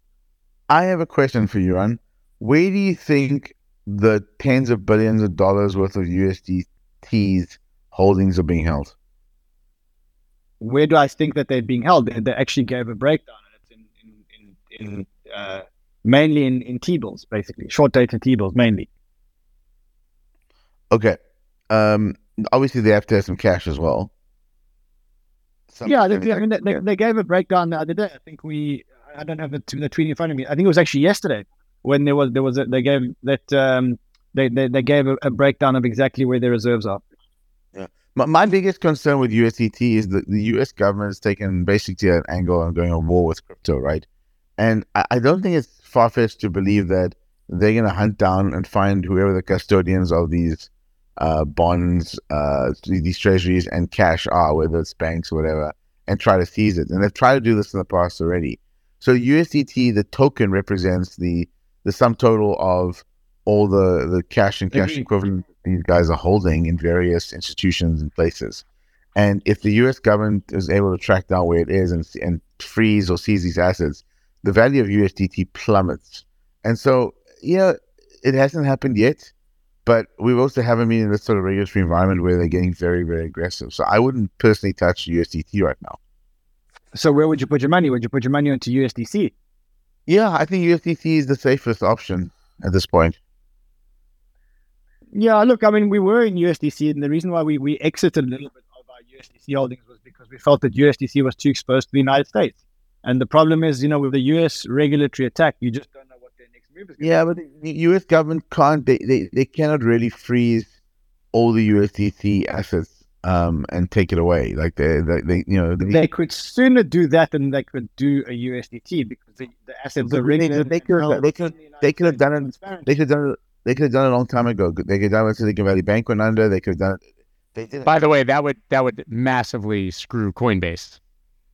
I have a question for you, Ran. Where do you think the tens of billions of dollars worth of USDT's holdings are being held? Where do I think that they're being held? They, they actually gave a breakdown, and it's in in in, in uh, mainly in in T-bills, basically short dated T-bills mainly. Okay. Um. Obviously, they have to have some cash as well. Some- Yeah, they, they- I mean, they, they, they gave a breakdown the other day. I think we, I don't have the, the tweet in front of me. I think it was actually yesterday when there was there was a, they gave that um they they, they gave a, a breakdown of exactly where their reserves are. My, my biggest concern with USDT is that the US government has taken basically an angle on going to war with crypto, right? And I, I don't think it's far fetched to believe that they're going to hunt down and find whoever the custodians of these uh, bonds, uh, these treasuries, and cash are, whether it's banks or whatever, and try to seize it. And they've tried to do this in the past already. So USDT, the token, represents the the sum total of all the the cash and cash Agreed. equivalent these guys are holding in various institutions and places. And if the U.S. government is able to track down where it is and and freeze or seize these assets, the value of USDT plummets. And so, yeah, it hasn't happened yet, but we also haven't been in this sort of regulatory environment where they're getting very, very aggressive. So I wouldn't personally touch USDT right now. So where would you put your money? Would you put your money into USDC? Yeah, I think USDC is the safest option at this point. Yeah, look, I mean, we were in USDC, and the reason why we, we exited a little bit of our USDC holdings was because we felt that USDC was too exposed to the United States. And the problem is, you know, with the US regulatory attack, you just don't know what their next move is. Yeah, but the U.S. government can't. They, they, they cannot really freeze all the USDC assets um, and take it away. Like they, they, they you know, they, They could sooner do that than they could do a USDT because the, the assets But are they- regulated. they could- and they could- they could have done it- they could have done it. They could have done it a long time ago. They could have done it when Silicon Valley Bank went under. They could have done it. They did. By the way, that would that would massively screw Coinbase.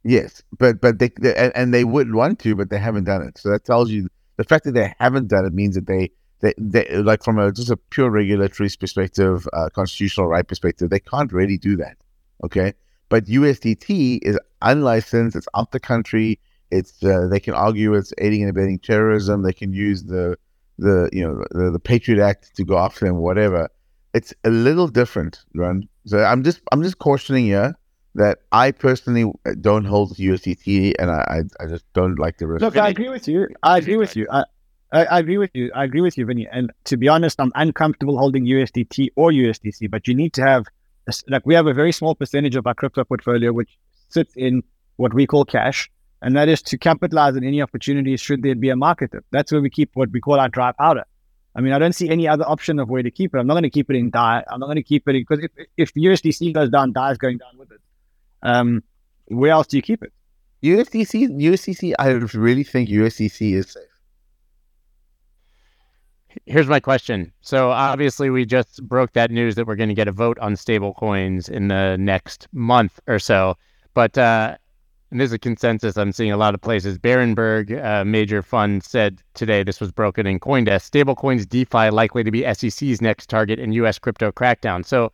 Yes, but but they, they and, and they wouldn't want to, but they haven't done it. So that tells you the fact that they haven't done it means that they they, they like from a just a pure regulatory perspective, uh, constitutional right perspective, they can't really do that. Okay, but USDT is unlicensed. It's out the country. It's uh, they can argue it's aiding and abetting terrorism. They can use the the you know the, the Patriot Act to go after them, whatever. It's a little different, Ran. So I'm just I'm just cautioning you that I personally don't hold USDT, and I I, I just don't like the risk. Look, I agree with you. I agree with you. I, I, I agree with you. I agree with you, Vinny. And to be honest, I'm uncomfortable holding USDT or USDC. But you need to have, a like, we have a very small percentage of our crypto portfolio which sits in what we call cash, and that is to capitalize on any opportunities should there be a market. That's where we keep what we call our dry powder. I mean, I don't see any other option of where to keep it. I'm not going to keep it in DAI. I'm not going to keep it in, because if, if USDC goes down, DAI is going down with it. Um, where else do you keep it? USDC USDC. I really think USDC is safe. Here's my question. So obviously, we just broke that news that we're going to get a vote on stablecoins in the next month or so. But uh, and there's a consensus I'm seeing a lot of places. Berenberg, a major fund, said today this was broken in CoinDesk. Stablecoins DeFi likely to be SEC's next target in U.S. crypto crackdown. So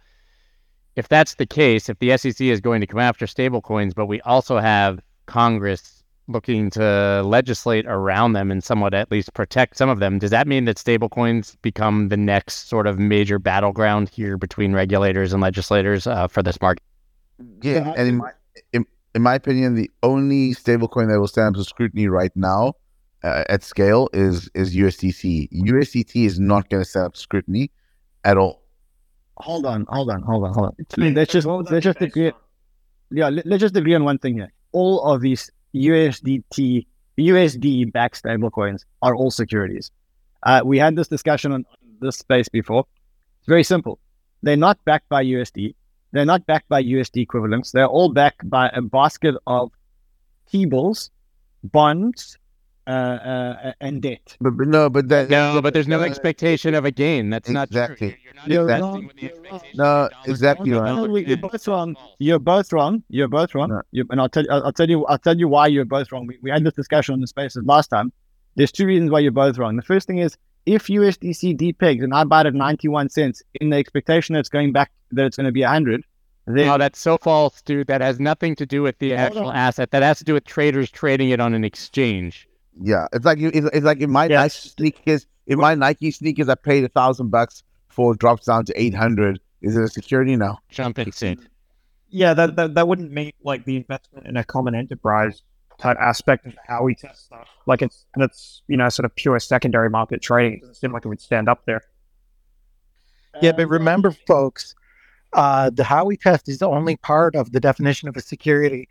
if that's the case, if the SEC is going to come after stablecoins, but we also have Congress looking to legislate around them and somewhat at least protect some of them, does that mean that stablecoins become the next sort of major battleground here between regulators and legislators uh, for this market? Yeah, and in my in, in my opinion, the only stablecoin that will stand up to scrutiny right now uh, at scale is is USDC. USDT is not going to stand up to scrutiny at all. hold on, hold on, hold on, hold on. Let's just let's just agree. Yeah, let, us just agree on one thing here. All of these USDT, USD backed stablecoins are all securities. Uh, we had this discussion on this space before. It's very simple. They're not backed by USD. They're not backed by USD equivalents. They're all backed by a basket of T-bills, bonds, uh, uh, and debt. But, but no, but that No, but there's no uh, expectation of a gain. That's not Exactly. true. You're, You're you're not wrong. with the You're No, exactly right. No, you're both wrong. You're both wrong. You're both wrong. No. You, and I'll tell you. I'll, I'll tell you. I'll tell you why you're both wrong. We, we had this discussion on the spaces last time. There's two reasons why you're both wrong. The first thing is if USDC depegs and I buy it at 91 cents in the expectation that it's going back that it's going to be 100, then No, that's so false, dude. That has nothing to do with the actual asset. That has to do with traders trading it on an exchange. Yeah, it's like it's, it's like in my Yes. Nike sneakers, In my Nike sneakers I paid a thousand bucks for drops down to eight hundred, is it a security now? Jumping in, yeah, that, that that wouldn't make like the investment in a common enterprise type aspect of how we test stuff. Like it's and it's you know sort of pure secondary market trading. It doesn't seem like it would stand up there. Yeah, but remember, folks, uh, the Howey test is the only part of the definition of a security.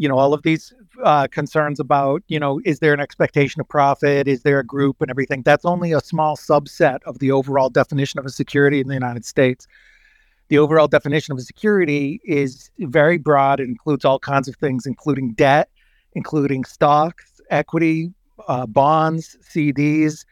You know, all of these uh, concerns about, you know, is there an expectation of profit? Is there a group and everything? That's only a small subset of the overall definition of a security in the United States. The overall definition of a security is very broad. It includes all kinds of things, including debt, including stocks, equity, uh, bonds, CDs,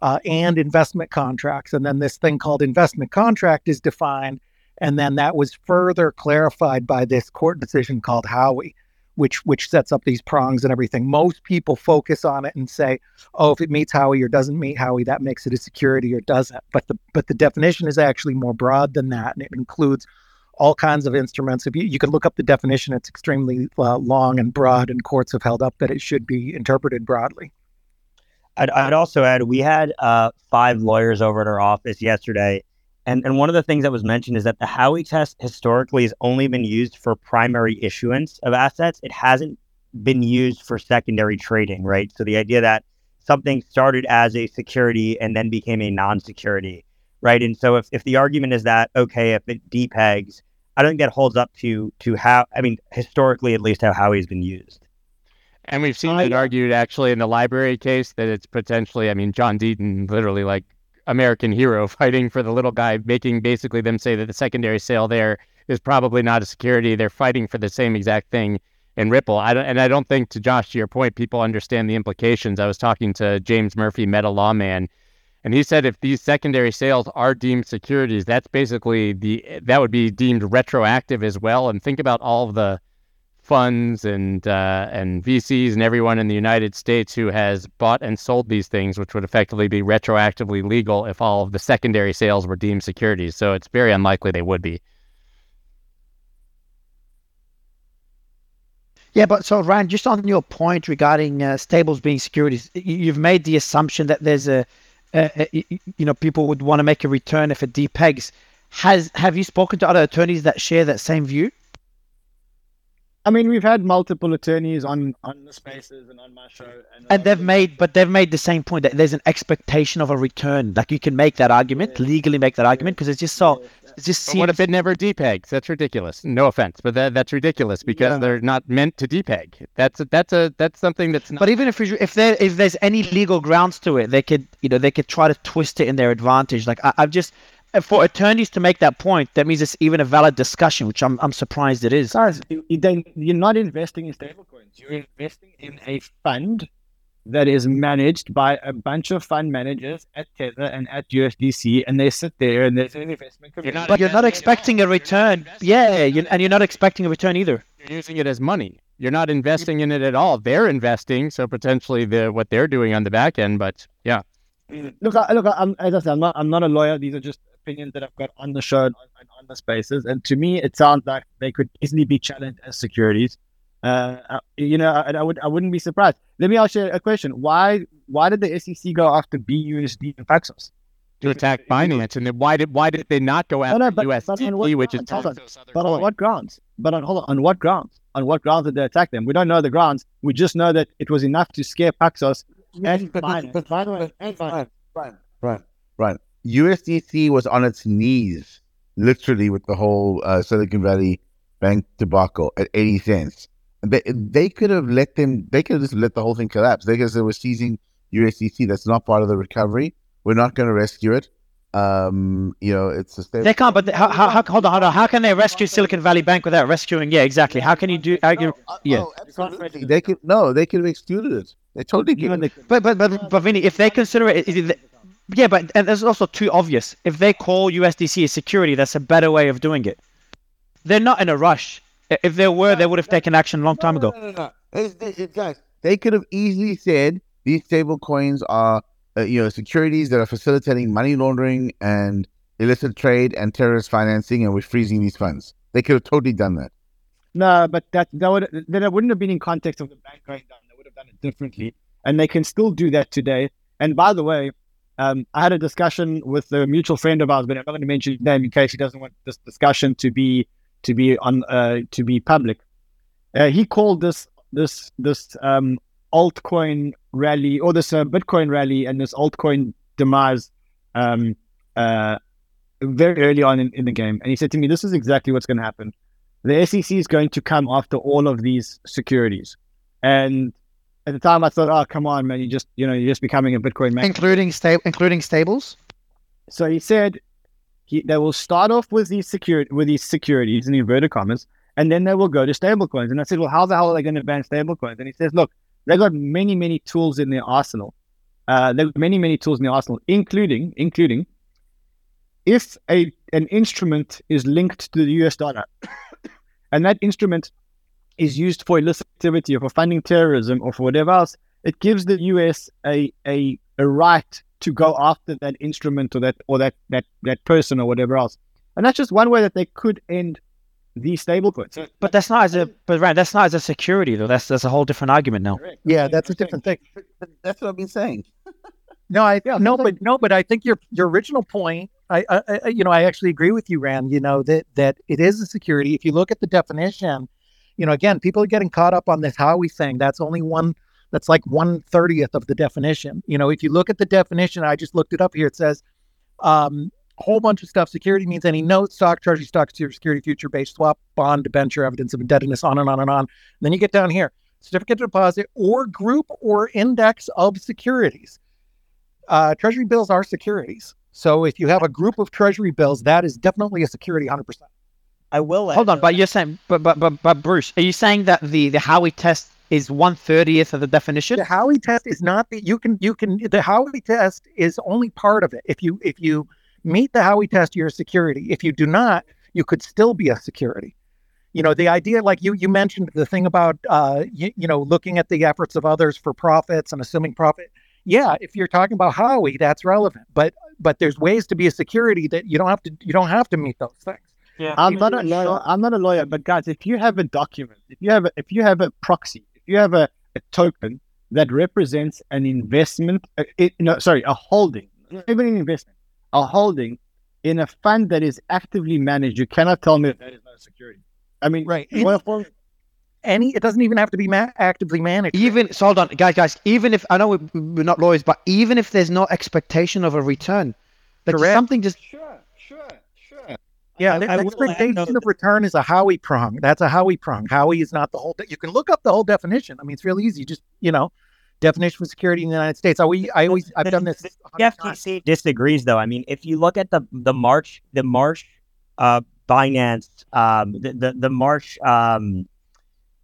uh, and investment contracts. And then this thing called investment contract is defined. And then that was further clarified by this court decision called Howey, which which sets up these prongs and everything. Most people focus on it and say, oh, if it meets Howey or doesn't meet Howey, that makes it a security or doesn't. But the but the definition is actually more broad than that, and it includes all kinds of instruments. If you, you can look up the definition, it's extremely uh, long and broad, and courts have held up that it should be interpreted broadly. I'd, I'd also add we had uh, five lawyers over at our office yesterday, and and one of the things that was mentioned is that the Howey test historically has only been used for primary issuance of assets. It hasn't been used for secondary trading, right? So the idea that something started as a security and then became a non-security, right? And so if, if the argument is that okay, if it depegs, I don't think that holds up to to how I mean historically at least how Howey's been used. And we've seen I- it argued actually in the LBRY case that it's potentially, I mean, John Deaton, literally like American hero fighting for the little guy, making basically them say that the secondary sale there is probably not a security. They're fighting for the same exact thing in Ripple. I don't, and I don't think, to Josh, to your point, people understand the implications. I was talking to James Murphy, MetaLawMan, and he said if these secondary sales are deemed securities, that's basically the that would be deemed retroactive as well. And think about all of the funds and uh, and VCs and everyone in the United States who has bought and sold these things, which would effectively be retroactively legal if all of the secondary sales were deemed securities. So it's very unlikely they would be. Yeah, but so Ran, just on your point regarding uh, stables being securities, you've made the assumption that there's a, a, a you know, people would want to make a return if it depegs. Has have you spoken to other attorneys that share that same view? I mean, we've had multiple attorneys on on the spaces and on my show, and, and they've made, but they've made the same point that there's an expectation of a return. Like you can make that argument, yeah. legally make that argument, because it's just so. Yeah. It's just. Seems... what if it never depegs? That's ridiculous. No offense, but that that's ridiculous because yeah. they're not meant to depeg. That's a, that's a that's something that's. Not... But even if if there if there's any legal grounds to it, they could you know they could try to twist it in their advantage. Like I, I've just for attorneys to make that point, that means it's even a valid discussion, which I'm I'm surprised it is. Guys, you're not investing in stablecoins. You're investing in a fund that is managed by a bunch of fund managers at Tether and at USDC, and they sit there and there's an investment. You're not but you're not expecting a return. Yeah, you, and you're not expecting a return either. You're using it as money. You're not investing in it at all. They're investing, so potentially the what they're doing on the back end. But yeah. Look, look. I'm, as I said, I'm not. I'm not a lawyer. These are just opinions that I've got on the show and on, on the spaces. And to me, it sounds like they could easily be challenged as securities. Uh, uh you know, I, I, would I wouldn't be surprised. Let me ask you a question. Why why did the SEC go after BUSD and Paxos? To attack Binance, and then why did why did they not go after no, no, but, USDT, but which is on, but on what grounds? But on hold on, on what grounds? On what grounds did they attack them? We don't know the grounds. We just know that it was enough to scare Paxos and Binance. But by the way, Brian, Brian, Brian, USDC was on its knees, literally, with the whole uh, Silicon Valley Bank debacle at 80 cents. They, they could have let them, they could have just let the whole thing collapse. They could have were seizing USDC. That's not part of the recovery. We're not going to rescue it. Um, you know, it's a state. They can't, but how, how, how, hold on, hold on. How can they rescue Silicon Valley Bank without rescuing? Yeah, exactly. How can you do? How, you, yeah, absolutely. They could no, they could have excluded it. They totally could. But but but but Vinny, if they consider it, it yeah, but and there's also too obvious. If they call USDC a security, that's a better way of doing it. They're not in a rush. If they were, they would have taken action a long time ago. No, no, no. It's, it's, guys, they could have easily said these stable coins are, uh, you know, securities that are facilitating money laundering and illicit trade and terrorist financing, and we're freezing these funds. They could have totally done that. No, but that that would then it wouldn't have been in context of the bank going down. They would have done it differently, and they can still do that today. And by the way, um, I had a discussion with a mutual friend of ours, but I'm not going to mention his name in case he doesn't want this discussion to be to be on uh, to be public. Uh, he called this this this um, altcoin rally or this uh, Bitcoin rally and this altcoin demise um, uh, very early on in, in the game, and he said to me, "This is exactly what's going to happen. The SEC is going to come after all of these securities, and at the time I thought, oh come on, man, you just you know you're just becoming a Bitcoin man, including sta- including stables. So he said he, they will start off with these security with these securities in inverted commas, and then they will go to stablecoins. And I said, well, how the hell are they going to ban stablecoins? And he says, look, they got many many tools in their arsenal. Uh, there are many many tools in the arsenal, including including if a an instrument is linked to the US dollar, [COUGHS] and that instrument is used for illicit activity or for funding terrorism or for whatever else, it gives the US a a, a right to go after that instrument or that or that that that person or whatever else. And that's just one way that they could end the stablecoins. But that's not as a but right, that's not as a security though. That's that's a whole different argument now. Yeah, that's a different thing. That's what I've been saying. [LAUGHS] No, I yeah, no, but no, but I think your your original point, I, I, you know, I actually agree with you, Ran. You know that that it is a security. If you look at the definition, you know, again, people are getting caught up on this Howey thing. That's only one. That's like one thirtieth of the definition. You know, if you look at the definition, I just looked it up here. It says um, a whole bunch of stuff. Security means any note, stock, treasury stock, security, future based swap, bond, debenture, evidence of indebtedness, on and on and on. And then you get down here certificate of deposit or group or index of securities. Uh, treasury bills are securities. So if you have a group of treasury bills, that is definitely a security 100%. I will. Hold on, add- but you're saying, but but but but Bruce, are you saying that the the Howey test is one thirtieth of the definition? The Howey test is not the you can you can the Howey test is only part of it. If you if you meet the Howey test, you're a security. If you do not, you could still be a security. You know, the idea like you you mentioned the thing about uh you, you know looking at the efforts of others for profits and assuming profit. Yeah, if you're talking about Howey, that's relevant. But but there's ways to be a security that you don't have to you don't have to meet those things. Yeah. I'm not a lawyer. I'm not a lawyer, but guys, if you have a document, if you have a, if you have a proxy, if you have a, a token that represents an investment, uh, it, no, sorry, a holding, not even an investment, a holding in a fund that is actively managed, you cannot tell me that, that is not a security. I mean, Right. well, well, Any it doesn't even have to be ma- actively managed. Even so, hold on, guys, guys. Even if I know we- we're not lawyers, but even if there's no expectation of a return, like Correct. something just sure, sure, sure. Yeah, I- the expectation of return is a Howey prong. That's a Howey prong. Howie is not the whole. De- you can look up the whole definition. I mean, it's really easy. Just you know, definition for security in the United States. I, we, I always, I've done this. The 100 times. Disagrees, though. I mean, if you look at the the March, the March, uh, Binance, um, the the, the March um,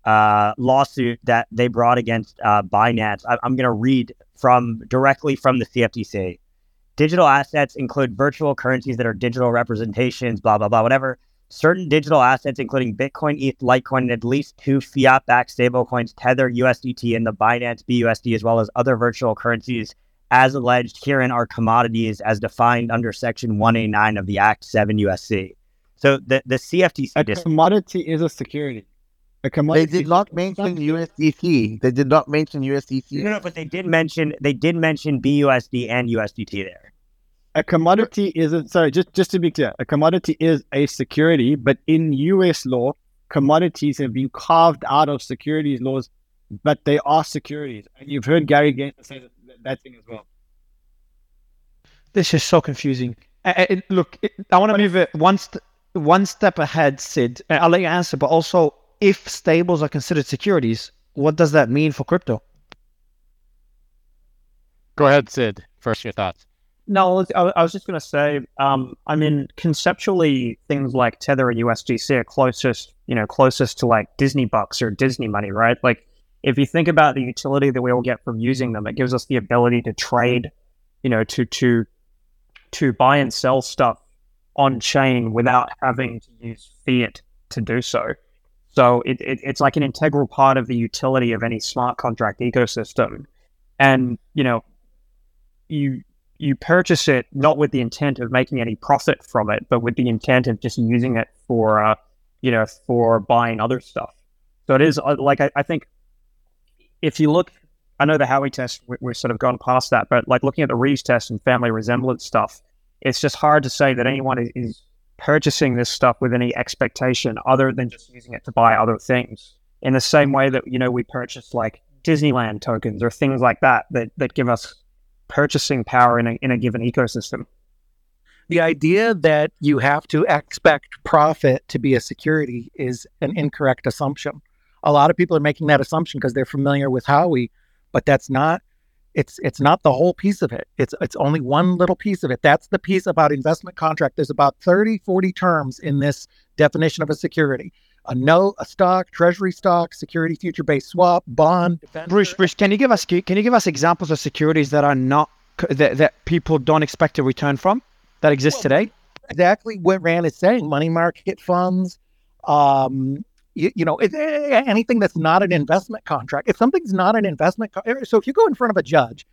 uh, lawsuit that they brought against uh, Binance, I, I'm going to read from directly from the CFTC. Digital assets include virtual currencies that are digital representations, blah blah blah, whatever. Certain digital assets, including Bitcoin, ETH, Litecoin, and at least two fiat-backed stablecoins, Tether, USDT, and the Binance BUSD, as well as other virtual currencies as alleged herein are commodities as defined under Section 189 of the Act 7 USC. So the, the CFTC A dis- commodity is a security. A They did not mention USDC. They did not mention USDC. no, no, but they did mention they did mention BUSD and USDT there. a commodity is a, sorry just just to be clear a commodity is a security but in us law commodities have been carved out of securities laws but they are securities and you've heard gary Gensler say that, that thing as well This is so confusing. I, I- look, it, I want to move it one st- one step ahead, Sid. Uh, I'll let you answer, but also, if stables are considered securities, what does that mean for crypto? Go ahead, Sid. First, your thoughts. No, I was- I I was just going to say, um, I mean, conceptually, things like Tether and USDC are closest, you know, closest to like Disney bucks or Disney money, right? Like, if you think about the utility that we all get from using them, it gives us the ability to trade, you know, to to to buy and sell stuff on chain without having to use fiat to do so. So it, it, it's like an integral part of the utility of any smart contract ecosystem. And, you know, you you purchase it not with the intent of making any profit from it, but with the intent of just using it for, uh, you know, for buying other stuff. So it is uh, like I, I think if you look, I know the Howey test we, we're sort of gone past that, but like looking at the Reeves test and family resemblance stuff, it's just hard to say that anyone is, is purchasing this stuff with any expectation other than just using it to buy other things. In the same way that you know we purchase like Disneyland tokens or things like that that that give us purchasing power in a, in a given ecosystem. the idea that you have to expect profit to be a security is an incorrect assumption. A lot of people are making that assumption because they're familiar with Howey, but that's not it's it's not the whole piece of it. It's it's only one little piece of it. That's the piece about investment contract. There's about 30, 40 terms in this definition of a security. A note, a stock, treasury stock, security future based swap, bond, debenture. Bruce, Bruce, can you give us can you give us examples of securities that are not that, that people don't expect a return from that exist Well, today? exactly what Ran is saying money market funds um you, you know it, eh, anything that's not an investment contract if something's not an investment co- eh, so if you go in front of a judge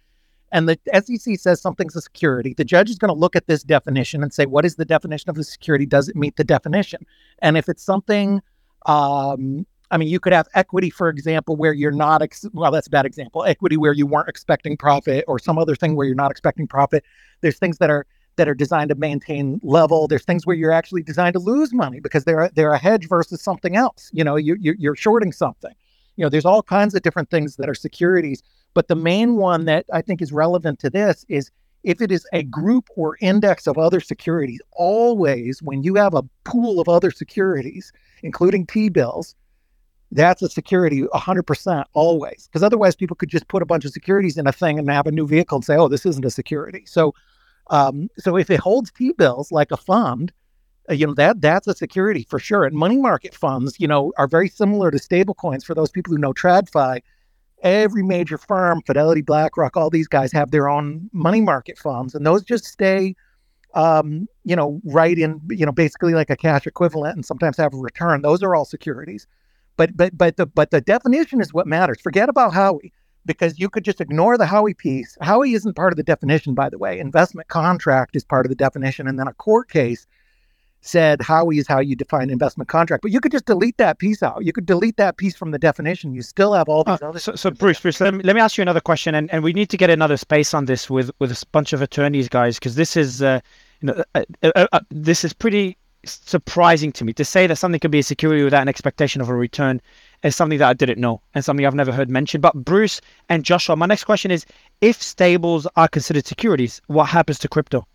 and the SEC says something's a security the judge is going to look at this definition and say what is the definition of the security does it meet the definition and if it's something um I mean, you could have equity, for example, where you're not, ex- well, that's a bad example. Equity where you weren't expecting profit, or some other thing where you're not expecting profit. There's things that are that are designed to maintain level. There's things where you're actually designed to lose money because they're they're a hedge versus something else. You know, you, you you're shorting something. You know, there's all kinds of different things that are securities. But the main one that I think is relevant to this is if it is a group or index of other securities. Always, when you have a pool of other securities, including T bills, that's a security 100% always because otherwise people could just put a bunch of securities in a thing and have a new vehicle and say oh this isn't a security so um, so if it holds t-bills like a fund Uh, you know that that's a security for sure. And money market funds, you know, are very similar to stablecoins. For those people who know TradFi, every major firm, Fidelity, BlackRock, all these guys have their own money market funds, and those just stay, um, you know, right in, you know, basically like a cash equivalent, and sometimes have a return. Those are all securities. But but but the but the definition is what matters. Forget about Howey because you could just ignore the Howey piece. Howey isn't part of the definition, by the way. Investment contract is part of the definition, and then a court case said Howey is how you define investment contract. But you could just delete that piece out. You could delete that piece from the definition. You still have all these Uh, other. so, so Bruce, Bruce, let me, let me ask you another question, and, and we need to get another space on this with with a bunch of attorneys, guys, because this is uh, you know uh, uh, uh, this is pretty surprising to me to say that something could be a security without an expectation of a return is something that I didn't know and something I've never heard mentioned. But Bruce and Joshua, my next question is: If stables are considered securities, what happens to crypto?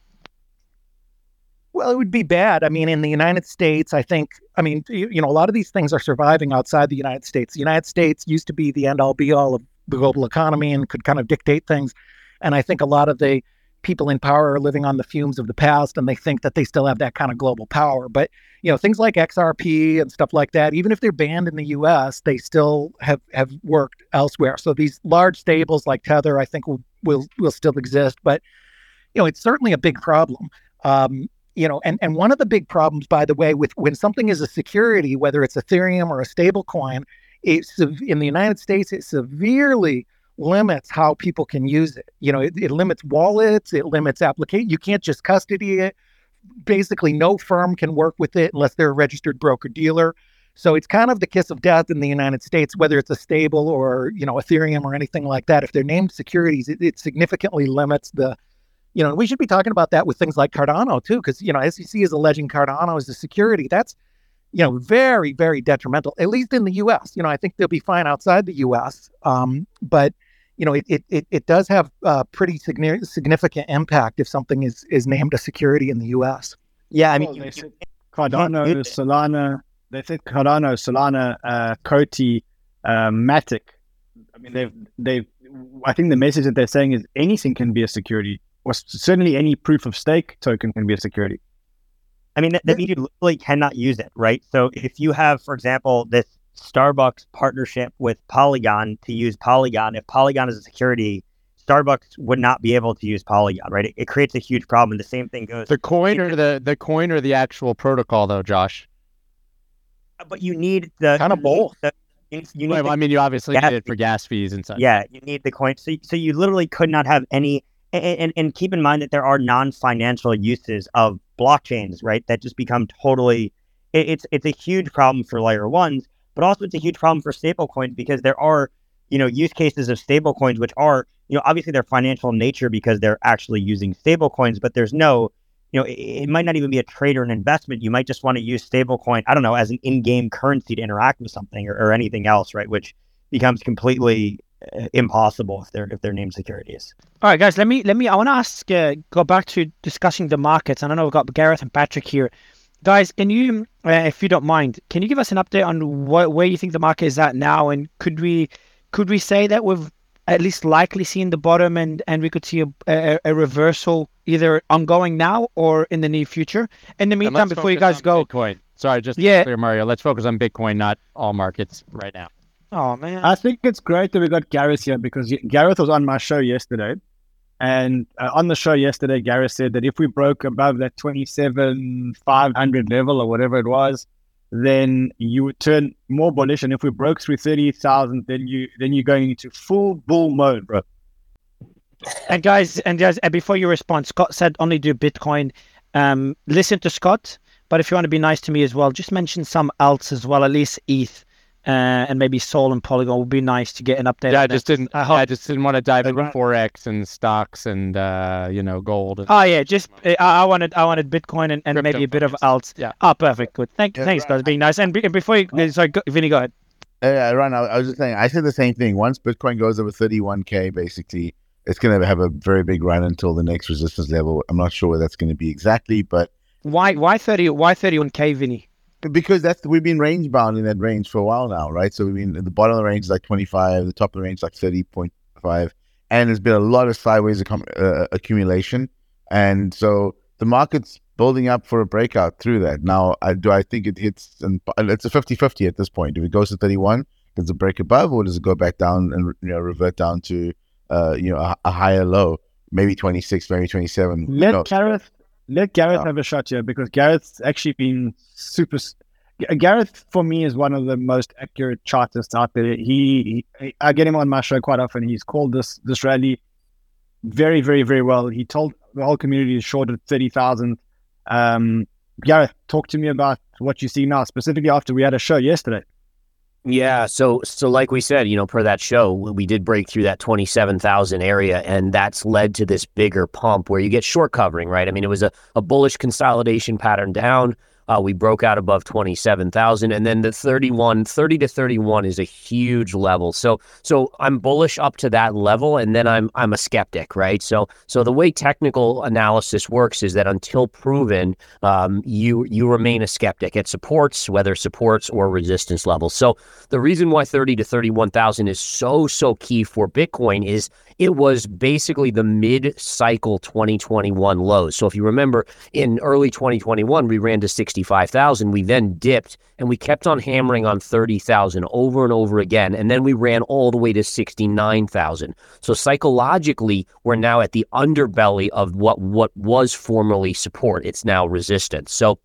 Well, it would be bad. I mean, in the United States, I think, I mean, you, you know, a lot of these things are surviving outside the United States. The United States used to be the end all be all of the global economy and could kind of dictate things. And I think a lot of the people in power are living on the fumes of the past and they think that they still have that kind of global power. But, you know, things like XRP and stuff like that, even if they're banned in the US, they still have, have worked elsewhere. So these large stables like Tether, I think will, will, will still exist. But, you know, it's certainly a big problem. Um, you know and, and one of the big problems by the way with when something is a security whether it's ethereum or a stable coin it's in the united states it severely limits how people can use it you know it, it limits wallets it limits application you can't just custody it basically no firm can work with it unless they're a registered broker dealer so it's kind of the kiss of death in the united states whether it's a stable or you know ethereum or anything like that if they're named securities it, it significantly limits the you know, we should be talking about that with things like Cardano too, because you know, SEC is alleging Cardano is a security. That's you know very very detrimental, at least in the U.S. You know, I think they'll be fine outside the U.S. Um, but you know, it it it, it does have a pretty significant impact if something is is named a security in the U.S. Yeah, I mean, Well, they you- said Cardano, you- Solana. They said Cardano, Solana, uh, COTI, uh, Matic. I mean, they've they've. I think the message that they're saying is anything can be a security, or certainly any proof of stake token can be a security. I mean, that, that means you literally cannot use it, right? So if you have, for example, this Starbucks partnership with Polygon to use Polygon, if Polygon is a security, Starbucks would not be able to use Polygon, right? It, it creates a huge problem. And the same thing goes. The coin or the the coin or the actual protocol, though, Josh. Uh, but you need the Kind of you both. the- you, you need Well, the- I mean, you obviously need it for gas fees and such. Yeah, you need the coin. So, so you literally could not have any. And, and, and keep in mind that there are non-financial uses of blockchains, right? That just become totally. It, it's it's a huge problem for layer ones, but also it's a huge problem for stablecoins because there are you know use cases of stablecoins which are you know obviously they're financial in nature because they're actually using stablecoins, but there's no you know, it, it might not even be a trade or an investment. You might just want to use stablecoin, I don't know, as an in-game currency to interact with something or, or anything else, right? Which becomes completely uh, impossible if they're if they're named securities. All right, guys. Let me let me. I want to ask. Uh, go back to discussing the markets. And I know we've got Gareth and Patrick here, guys. Can you, uh, if you don't mind, can you give us an update on what where you think the market is at now? And could we could we say that we've at least likely seen the bottom, and and we could see a a, a reversal either ongoing now or in the near future? In the meantime, before you guys go, Bitcoin. Sorry, just Yeah. yeah. clear, Mario. Let's focus on Bitcoin, not all markets right now. oh man, I think it's great that we got Gareth here because Gareth was on my show yesterday. And uh, on the show yesterday, Gareth said that if we broke above that 27,500 level or whatever it was, then you would turn more bullish. And if we broke through 30,000, then, you, then you're going into full bull mode, bro. And guys, and guys, and before you respond, Scott said only do Bitcoin. Um, listen to Scott, but if you want to be nice to me as well, just mention some else as well, at least ETH, uh, and maybe Sol and Polygon would be nice to get an update. Yeah, I just that. didn't. I I, just didn't want to dive into forex and stocks and uh, you know gold. And, Oh yeah, just uh, I, I wanted I wanted Bitcoin and, and maybe a bit of Crypto else. Yeah. Oh, perfect, good. Thank, Yeah, thanks, right. guys, being nice. And, be, before you, uh, sorry, go, Vinny, go ahead. Yeah, Ran, I, I was just saying, I said the same thing. Once Bitcoin goes over 31K, basically, it's going to have a very big run until the next resistance level. I'm not sure where that's going to be exactly, but Why why thirty why thirty one K, Vinny? Because that's we've been range bound in that range for a while now, right? So we've been the bottom of the range is like 25, the top of the range is like 30.5, and there's been a lot of sideways accum- uh, accumulation, and so the market's building up for a breakout through that. Now, I, do I think it hits, and it's a 50 50 at this point. If it goes to 31, does it break above or does it go back down and you know, revert down to uh, you know a, a, higher low, maybe 26, maybe 27? Let Gareth, let Gareth have a shot here because Gareth's actually been super. Gareth, for me, is one of the most accurate chartists out there. He, he, I get him on my show quite often. He's called this this rally very, very, very well. He told the whole community is short of thirty thousand. Um, Gareth, talk to me about what you see now, specifically after we had a show yesterday. Yeah, so so like we said, you know, per that show, we did break through that 27,000 area and that's led to this bigger pump where you get short covering, right? I mean, it was a, a bullish consolidation pattern down. Uh, we broke out above 27,000 and then the 31 30 to 31 is a huge level. So so I'm bullish up to that level and then I'm I'm a skeptic, right? So so the way technical analysis works is that until proven, um, you you remain a skeptic. It supports whether supports or resistance levels. So the reason why 30 to 31,000 is so so key for Bitcoin is it was basically the mid cycle 2021 lows. So if you remember in early 2021, we ran to 65,000. We then dipped and we kept on hammering on 30,000 over and over again. And then we ran all the way to 69,000. So psychologically, we're now at the underbelly of what, what was formerly support. It's now resistance. So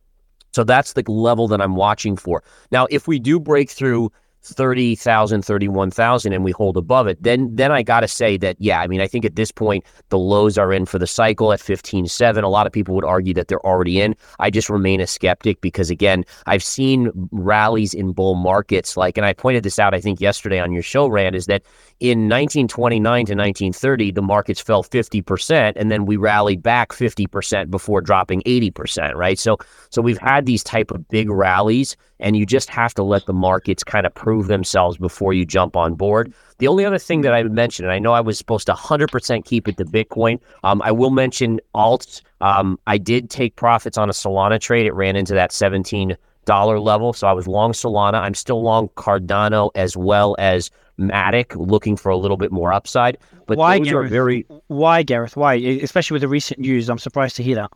so that's the level that I'm watching for. Now, if we do break through 30,000, 31,000 and we hold above it, then then I got to say that yeah, I mean I think at this point the lows are in for the cycle at 15.7. A lot of people would argue that they're already in. I just remain a skeptic because again, I've seen rallies in bull markets like and I pointed this out I think yesterday on your show Ran is that in 1929 to 1930 the markets fell 50% and then we rallied back 50% before dropping 80%, right? So so we've had these type of big rallies and you just have to let the markets kind of prove themselves before you jump on board. The only other thing that I would mention, and I know I was supposed to 100% keep it to Bitcoin, um, I will mention alts. Um, I did take profits on a Solana trade. It ran into that 17 dollar level, so I was long Solana. I'm still long Cardano as well as Matic, looking for a little bit more upside. But why, those Gareth? are very Why, Gareth? Why? Especially with the recent news, I'm surprised to hear that.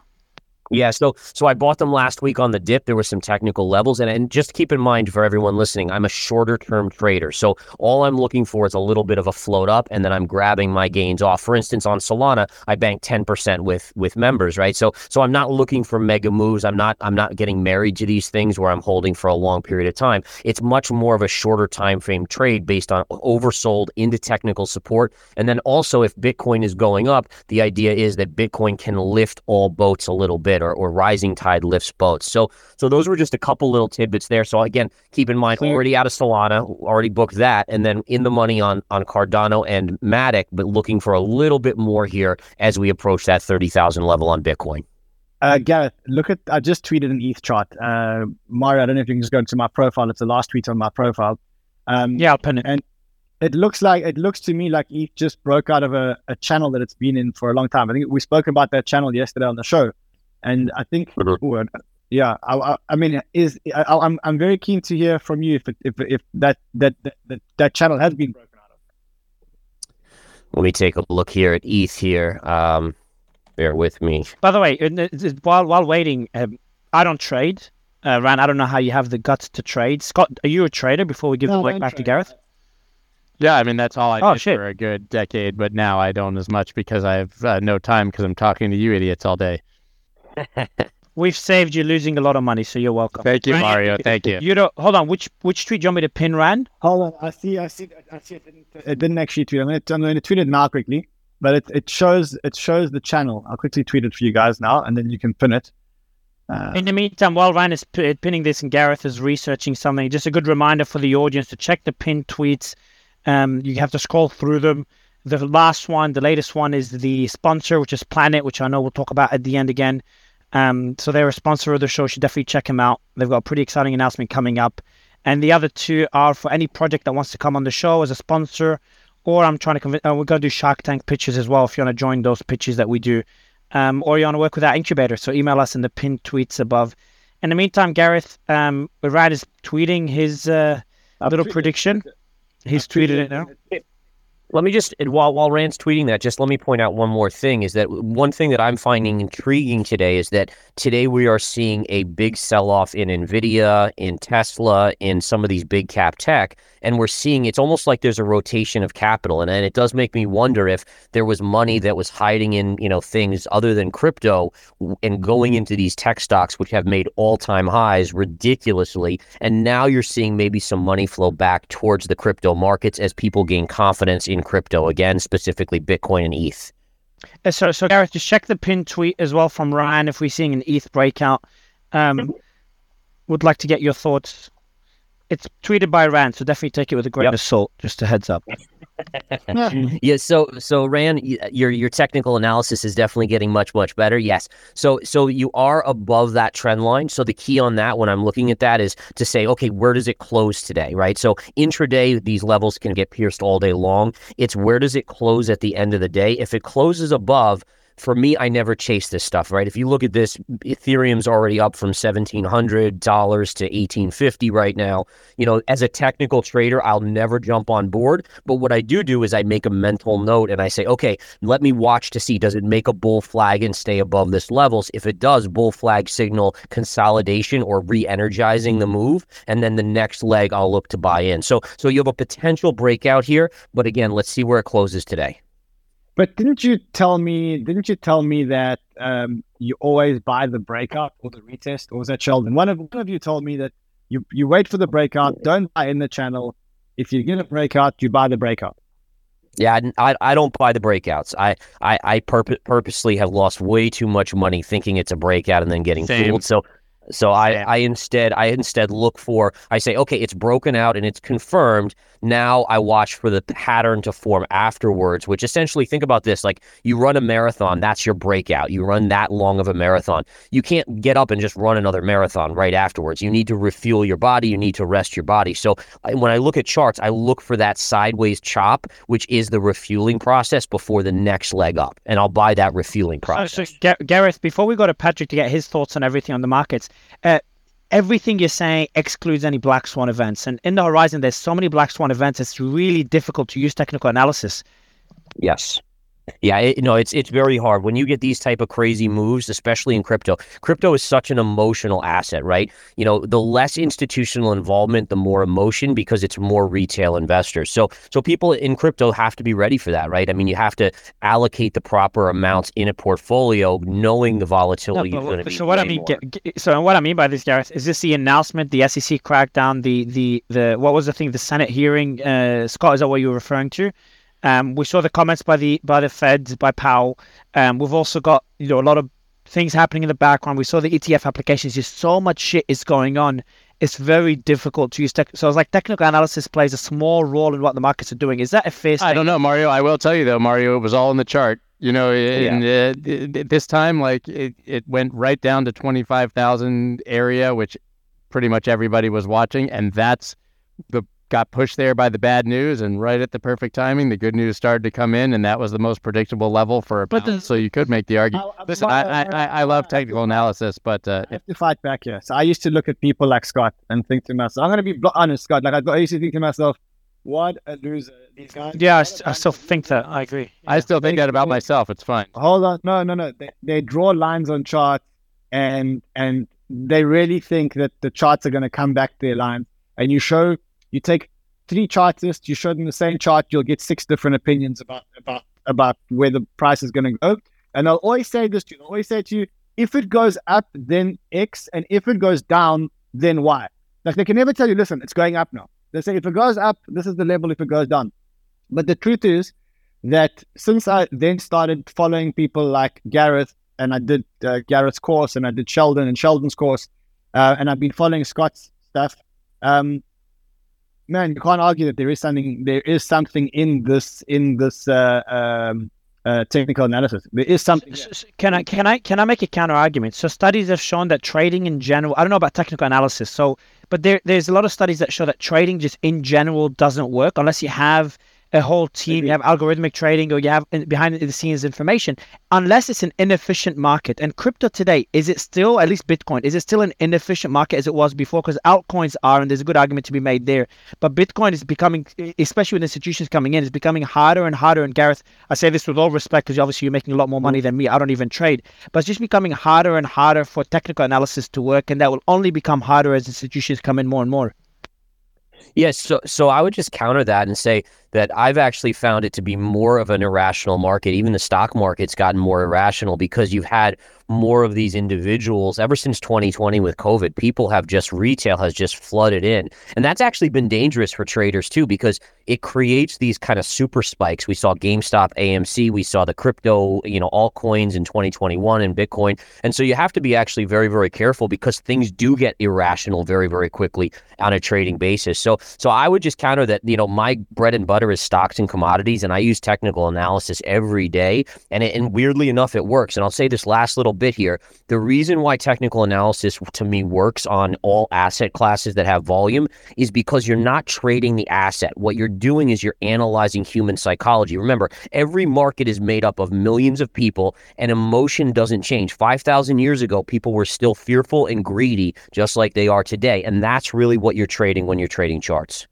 Yeah, so so I bought them last week on the dip. There were some technical levels, and and just keep in mind for everyone listening, I'm a shorter term trader. So all I'm looking for is a little bit of a float up, and then I'm grabbing my gains off. For instance, on Solana, I bank 10% with with members, right? So so I'm not looking for mega moves. I'm not I'm not getting married to these things where I'm holding for a long period of time. It's much more of a shorter time frame trade based on oversold into technical support, and then also if Bitcoin is going up, the idea is that Bitcoin can lift all boats a little bit or, or rising tide lifts boats. So so those were just a couple little tidbits there. So again, keep in mind already out of Solana, already booked that, and then in the money on on Cardano and Matic, but looking for a little bit more here as we approach that thirty thousand level on Bitcoin. Uh, Gareth, look at I just tweeted an ETH chart. Uh, Mario, I don't know if you can just go to my profile. It's the last tweet on my profile. Um, yeah, I'll pin it. And it looks like it looks to me like ETH just broke out of a, a channel that it's been in for a long time. I think we spoke about that channel yesterday on the show. And I think, ooh, yeah, I, I, I, mean, is I, am I'm, I'm very keen to hear from you if it, if if that, that that that channel has been broken out of. Let me take a look here at ETH here. Um, bear with me. By the way, while while waiting, um, I don't trade. Uh, Ran, I don't know how you have the guts to trade. Scott, are you a trader? Before we give no, the mic back trade. to Gareth. Yeah, I mean that's all I Oh, did shit. for a good decade, but now I don't as much because I have uh, no time because I'm talking to you idiots all day. We've saved you losing a lot of money, so you're welcome. Thank you, Ran, Mario. Thank you. You don't hold on. Which which tweet do you want me to pin, Ran? Hold on, I see, I see, I see. It didn't, it didn't actually tweet. I'm going to I'm going to tweet it now quickly, but it, it shows it shows the channel. I'll quickly tweet it for you guys now, and then you can pin it. Uh, In the meantime, while Ran is p- pinning this and Gareth is researching something, just a good reminder for the audience to check the pinned tweets. Um, you have to scroll through them. The last one, the latest one, is the sponsor, which is Planet, which I know we'll talk about at the end again. Um, so they're a sponsor of the show. You should definitely check them out. They've got a pretty exciting announcement coming up. And the other two are for any project that wants to come on the show as a sponsor, or I'm trying to convince. Uh, we're going to do Shark Tank pitches as well if you want to join those pitches that we do um, or you want to work with our incubator. So email us in the pinned tweets above. In the meantime, Gareth, um, Ran is tweeting his uh, little tweeted- prediction. He's I've tweeted it now. Let me just while while Ran's tweeting that, just let me point out one more thing. Is that one thing that I'm finding intriguing today is that today we are seeing a big sell off in Nvidia, in Tesla, in some of these big cap tech, and we're seeing it's almost like there's a rotation of capital, and, and it does make me wonder if there was money that was hiding in you know things other than crypto and going mm-hmm. into these tech stocks which have made all time highs ridiculously, and now you're seeing maybe some money flow back towards the crypto markets as people gain confidence in crypto again, specifically Bitcoin and ETH. Uh, So, so Gareth, just check the pin tweet as well from Ran if we're seeing an ETH breakout. Um, would like to get your thoughts. It's tweeted by Ran, so definitely take it with a grain Yep. of salt. Just a heads up. Yeah. So so Ran your your technical analysis is definitely getting much much better yes. So so you are above that trend line so the key on that when i'm looking at that is to say okay where does it close today right? So intraday these levels can get pierced all day long. It's where does it close at the end of the day? If it closes above for me, I never chase this stuff, right? If you look at this, Ethereum's already up from seventeen hundred dollars to eighteen fifty right now. You know, as a technical trader, I'll never jump on board. But what I do do is I make a mental note and I say, okay, let me watch to see does it make a bull flag and stay above this levels? If it does, bull flag signal consolidation or re-energizing the move, and then the next leg I'll look to buy in. So, so you have a potential breakout here, but again, let's see where it closes today. But didn't you tell me? Didn't you tell me that um, you always buy the breakout or the retest, or was that Sheldon? One of one of you told me that you you wait for the breakout, don't buy in the channel. If you get a breakout, you buy the breakout. Yeah, I, I, I don't buy the breakouts. I I, I purpo- purposely have lost way too much money thinking it's a breakout and then getting Same. fooled. So so I, I instead I instead look for I say okay it's broken out and it's confirmed. Now I watch for the pattern to form afterwards, which essentially think about this like you run a marathon, that's your breakout. You run that long of a marathon. You can't get up and just run another marathon right afterwards. You need to refuel your body, you need to rest your body. So I, when I look at charts, I look for that sideways chop, which is the refueling process before the next leg up. And I'll buy that refueling So, process. so Ga- Gareth, before we go to Patrick to get his thoughts on everything on the markets, uh, everything you're saying excludes any black swan events. And in the horizon, there's so many black swan events. It's really difficult to use technical analysis. Yes. Yeah, it, no, it's it's very hard when you get these type of crazy moves, especially in crypto. Crypto is such an emotional asset, right? You know, the less institutional involvement, the more emotion because it's more retail investors. So so people in crypto have to be ready for that, right? I mean, you have to allocate the proper amounts in a portfolio, knowing the No, volatility but going to what- be. so what I mean, more. Ga- Ga- so what I mean by this, Gareth, is this the announcement, the SEC crackdown, the the the what was the thing, the Senate hearing? Uh, Scott, is that what you were referring to? Um, we saw the comments by the by the Feds, by Powell. Um, we've also got you know a lot of things happening in the background. We saw the ETF applications. Just so much shit is going on. It's very difficult to use tech. So it's like technical analysis plays a small role in what the markets are doing. Is that a fair I don't know, Mario. I will tell you though, Mario, it was all in the chart. You know, and uh, th- th- this time, like it, it went right down to twenty five thousand area, which pretty much everybody was watching, and that's the got pushed there by the bad news, and right at the perfect timing, the good news started to come in, and that was the most predictable level for a But the- So you could make the argument. I- I- Listen, I- I, I, I, I love technical analysis, but uh, I have to fight back here. So I used to look at people like Scott and think to myself, I'm going to be bl- honest, Scott. Like I, I used to think to myself, what a loser. These guys. Yeah, I, what s- a I still think that. I agree. I still think that about myself. It's fine. Hold on, no, no, no. They, they draw lines on charts, and and they really think that the charts are going to come back to their line. And you show, you take three chartists, you show them the same chart, you'll get six different opinions about about about where the price is going to go. And I'll always say this to you. They'll always say to you, if it goes up, then X, and if it goes down, then Y. Like they can never tell you, listen, it's going up now. They say if it goes up, this is the level. If it goes down, but the truth is that since I then started following people like Gareth, and I did uh, Gareth's course, and I did Sheldon and Sheldon's course, uh, and I've been following Scott's stuff. Um, man, you can't argue that there is something. There is something in this in this uh, um, uh, technical analysis. There is something. S- s- Can I can I can I make a counter argument? So studies have shown that trading in general. I don't know about technical analysis. So, but there there's a lot of studies that show that trading just in general doesn't work unless you have a whole team, you have algorithmic trading, or you have behind the scenes information, unless it's an inefficient market. And crypto today, is it still, at least Bitcoin, is it still an inefficient market as it was before? Because altcoins are, and there's a good argument to be made there. But Bitcoin is becoming, especially with institutions coming in, is becoming harder and harder. And Gareth, I say this with all respect, because obviously you're making a lot more money than me. I don't even trade, but it's just becoming harder and harder for technical analysis to work, and that will only become harder as institutions come in more and more. Yes, so so I would just counter that and say that I've actually found it to be more of an irrational market. Even the stock market's gotten more irrational because you've had more of these individuals ever since 2020 with COVID. People have just retail has just flooded in. And that's actually been dangerous for traders too because it creates these kind of super spikes. We saw GameStop, AMC, we saw the crypto, you know, altcoins in 2021 and Bitcoin. And so you have to be actually very, very careful because things do get irrational very, very quickly on a trading basis. So so I would just counter that, you know, my bread and butter is stocks and commodities, and I use technical analysis every day. And it, and weirdly enough, it works. And I'll say this last little bit here. The reason why technical analysis to me works on all asset classes that have volume is because you're not trading the asset. What you're doing is you're analyzing human psychology. Remember, every market is made up of millions of people, and emotion doesn't change. 5,000 years ago, people were still fearful and greedy, just like they are today. And that's really what you're trading when you're trading charts.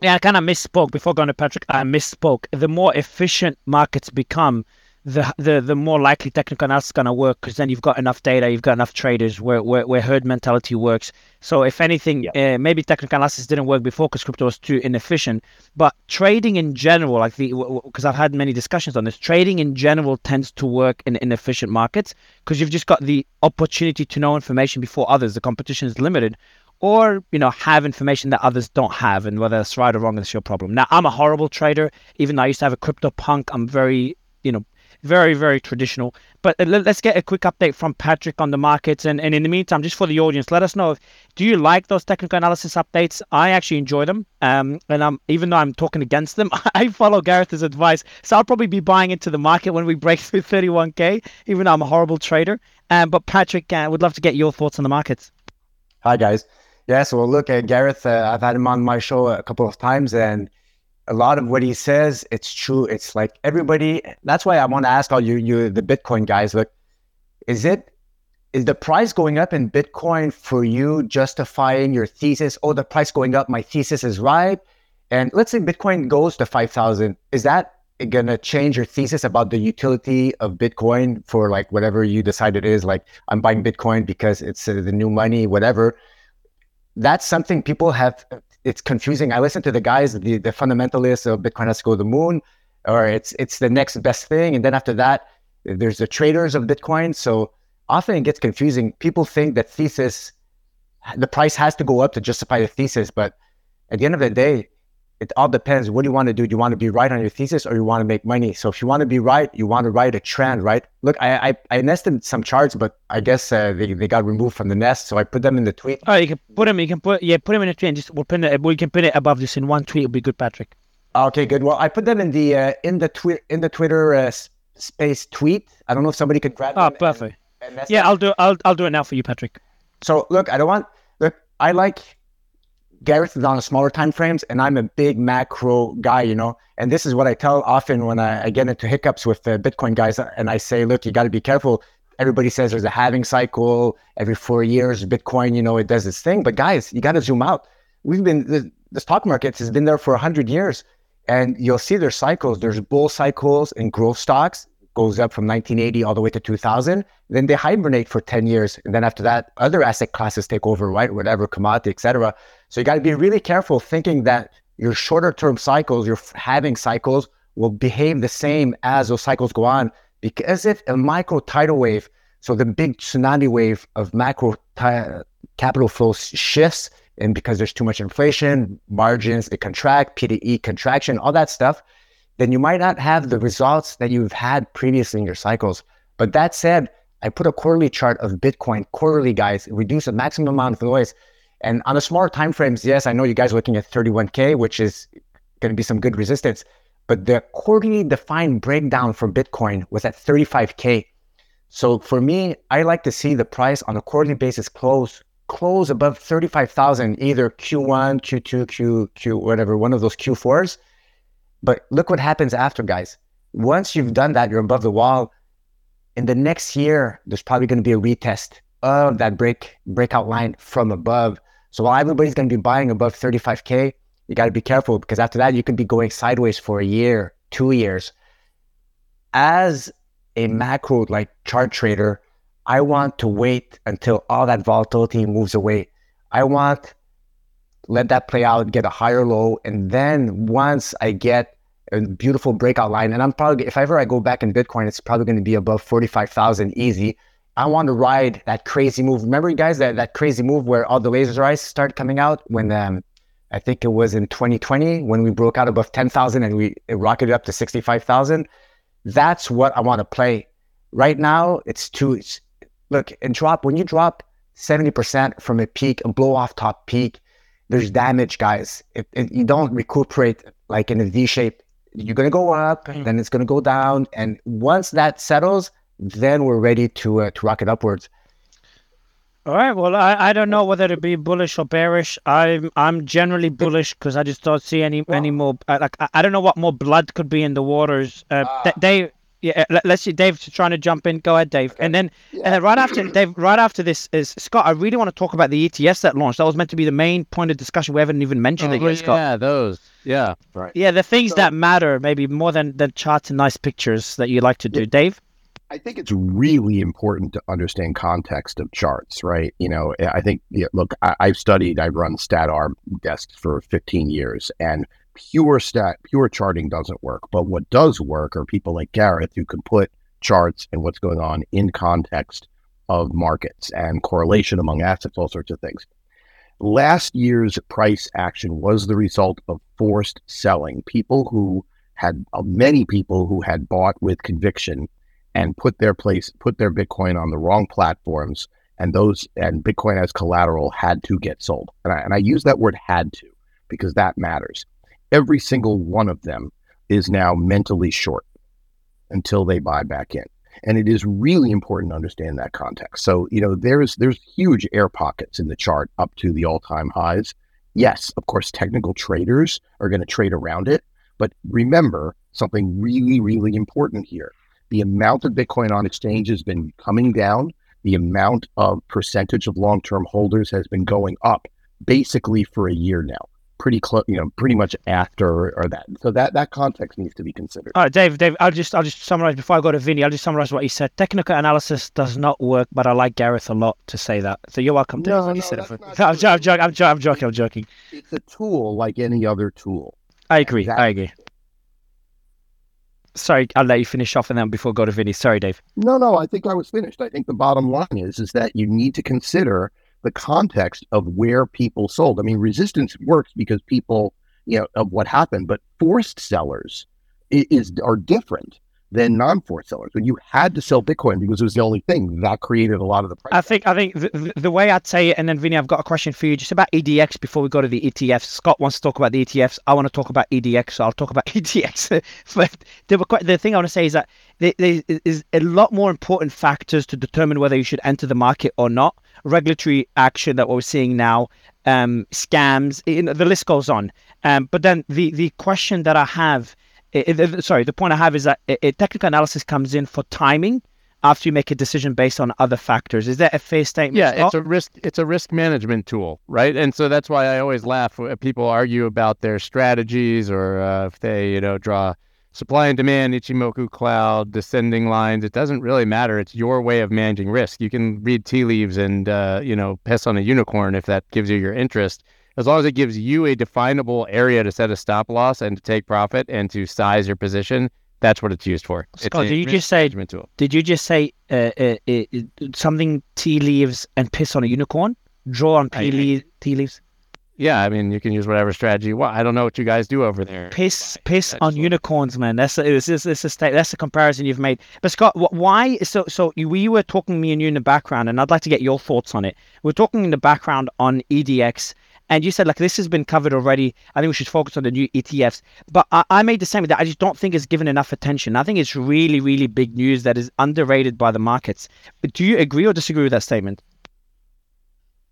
Yeah, I kind of misspoke before going to Patrick. I misspoke. The more efficient markets become, the the the more likely technical analysis is going to work because then you've got enough data, you've got enough traders where where, where herd mentality works. So if anything, uh, maybe technical analysis didn't work before because crypto was too inefficient. But trading in general, like the because I've had many discussions on this, trading in general tends to work in inefficient markets because you've just got the opportunity to know information before others. The competition is limited or you know have information that others don't have and whether that's right or wrong is your problem. Now i'm a horrible trader. Even though i used to have a crypto punk i'm very you know very very traditional. But uh, let's get a quick update from patrick on the markets. And, and in the meantime just for the audience let us know if, do you like those technical analysis updates? I actually enjoy them. Um, and i'm even though i'm talking against them [LAUGHS] i follow gareth's advice. So i'll probably be buying into the market when we break [LAUGHS] through 31k even though i'm a horrible trader. Um, but patrick uh, would love to get your thoughts on the markets. Hi guys yeah so we'll look at gareth uh, i've had him on my show a couple of times and a lot of what he says, it's true. It's like everybody. That's why I want to ask all you, you, the Bitcoin guys. Look, is it is the price going up in Bitcoin for you justifying your thesis? Oh, the price going up, my thesis is right. And let's say Bitcoin goes to five thousand. Is that gonna change your thesis about the utility of Bitcoin for like whatever you decide it is? Like I'm buying Bitcoin because it's uh, the new money, whatever. That's something people have it's confusing. I listen to the guys, the, the fundamentalists of Bitcoin has to go to the moon, or it's it's the next best thing. And then after that, there's the traders of Bitcoin. So often it gets confusing. People think that thesis, the price has to go up to justify the thesis. But at the end of the day, it all depends. What do you want to do? Do you want to be right on your thesis or you want to make money? So if you want to be right, you want to write a trend, right? Look, I I, I nested some charts, but I guess uh, they, they got removed from the nest, so I put them in the tweet. Oh, you can put them. You can put yeah, put them in a tweet. And just we'll put it. We can put it above this in one tweet. It'll be good, Patrick. Okay, good. Well, I put them in the uh, in the tweet in the Twitter uh, space tweet. I don't know if somebody could grab. Oh, perfect. And, and yeah, them. I'll do. I'll I'll do it now for you, Patrick. So look, I don't want look. I like Gareth is on smaller time frames, and I'm a big macro guy, you know. And this is what I tell often when I, I get into hiccups with the Bitcoin guys, and I say, look, you got to be careful. Everybody says there's a halving cycle every four years. Bitcoin, you know, it does its thing, but guys, you got to zoom out. We've been the, the stock market has been there for hundred years, and you'll see there's cycles. There's bull cycles in growth stocks goes up from 1980 all the way to 2000. Then they hibernate for 10 years. And then after that, other asset classes take over, right? Whatever, commodity, etc. So you got to be really careful thinking that your shorter term cycles, your halving cycles will behave the same as those cycles go on. Because if a micro tidal wave, so the big tsunami wave of macro t- capital flows shifts, and because there's too much inflation, margins, they contract, PDE contraction, all that stuff, then you might not have the results that you've had previously in your cycles. But that said, I put a quarterly chart of Bitcoin, quarterly guys, reduce the maximum amount of noise. And on the smaller time frames, yes, I know you guys are looking at 31K, which is going to be some good resistance. But the quarterly defined breakdown for Bitcoin was at 35K. So for me, I like to see the price on a quarterly basis close close above 35,000, either Q1, Q2, Q, Q, whatever, one of those Q4s But look what happens after, guys. Once you've done that, you're above the wall. In the next year, there's probably going to be a retest of that break breakout line from above. So while everybody's going to be buying above 35k, you got to be careful because after that, you could be going sideways for a year, two years. As a macro like chart trader, I want to wait until all that volatility moves away. I want let that play out, get a higher low, and then once I get a beautiful breakout line, and I'm probably if ever I go back in Bitcoin, it's probably going to be above forty five thousand easy. I want to ride that crazy move. Remember, you guys, that, that crazy move where all the laser eyes started coming out when um, I think it was in 2020 when we broke out above 10,000 and we rocketed up to 65,000. That's what I want to play. Right now, it's too. It's, look, and drop when you drop 70% from a peak, a blow off top peak, there's damage, guys. If, if you don't recuperate like in a V shape, you're going to go up, mm. then it's going to go down. And once that settles, then we're ready to uh, to rocket upwards. All right. Well, I, I don't know whether to be bullish or bearish. I'm I'm generally bullish because I just don't see any well, any more. Like I, I don't know what more blood could be in the waters. Uh, uh, Dave, yeah. Let's see. Dave's trying to jump in. Go ahead, Dave. Okay. And then yeah. and then right after Dave, right after this is Scott. I really want to talk about the ETS that launched. That was meant to be the main point of discussion. We haven't even mentioned oh, it yet, yeah, Scott. Yeah, those. Yeah. Right. Yeah, the things so, that matter maybe more than than charts and nice pictures that you like to do, Dave. I think it's really important to understand context of charts, right? You know, I think, yeah, look, I, have studied, I've run StatArb desks for 15 years, and pure stat, pure charting doesn't work. But what does work are people like Gareth who can put charts and what's going on in context of markets and correlation among assets, all sorts of things. Last year's price action was the result of forced selling. People who had, uh, many people who had bought with conviction and put their place, put their Bitcoin on the wrong platforms, and those and Bitcoin as collateral had to get sold. And I, and I use that word "had to" because that matters. Every single one of them is now mentally short until they buy back in. And it is really important to understand that context. So, you know, there's there's huge air pockets in the chart up to the all-time highs. Yes, of course, technical traders are going to trade around it. But remember something really, really important here the amount of Bitcoin on exchange has been coming down. The amount of percentage of long-term holders has been going up basically for a year now. Pretty close, you know, pretty much after or that. So that that context needs to be considered. All right, Dave. Dave, I'll just I'll just summarize before I go to Vinny. I'll just summarize what he said. Technical analysis does not work, but I like Gareth a lot to say that. So you're welcome, Dave. No, no, said it for... I'm, I'm, joking, I'm, joking. I'm joking. I'm joking. It's a tool like any other tool. I agree. I agree sorry, I'll let you finish off and then before go to Vinny. Sorry, Dave. No, no, I think I was finished. I think the bottom line is is that you need to consider the context of where people sold. I mean, resistance works because people, you know, of what happened, but forced sellers is, is are different than non-forced sellers. When you had to sell Bitcoin because it was the only thing that created a lot of the price. I think I think the, the, way I'd say it, and then Vinny, I've got a question for you just about EDX before we go to the ETFs. Scott wants to talk about the ETFs. I want to talk about EDX, so I'll talk about [LAUGHS] EDX. but the, thing I want to say is that there, there is a lot more important factors to determine whether you should enter the market or not. Regulatory action that we're seeing now, um, scams, the list goes on. Um, but then the the question that I have it, it, sorry, the point I have is that a, technical analysis comes in for timing after you make a decision based on other factors. Is that a fair statement? Yeah, Scott? it's a risk. It's a risk management tool, right? And so that's why I always laugh when people argue about their strategies or uh, if they, you know, draw supply and demand, Ichimoku cloud, descending lines. It doesn't really matter. It's your way of managing risk. You can read tea leaves and uh, you know piss on a unicorn if that gives you your interest as long as it gives you a definable area to set a stop loss and to take profit and to size your position, that's what it's used for. Scott, did you just say? Tool. Did you just say uh, uh, uh, something tea leaves and piss on a unicorn? Draw on tea, leaves, tea leaves. Yeah, I mean, you can use whatever strategy you want. I don't know what you guys do over there. Piss, piss that's on unicorns, man. That's a, it's, it's, it's a state. That's a comparison you've made. But Scott, why? So, so we were talking me and you in the background, and I'd like to get your thoughts on it. We're talking in the background on EDX and you said like this has been covered already. I think we should focus on the new ETFs. But I, I made the same that I just don't think it's given enough attention. I think it's really, really big news that is underrated by the markets. But do you agree or disagree with that statement?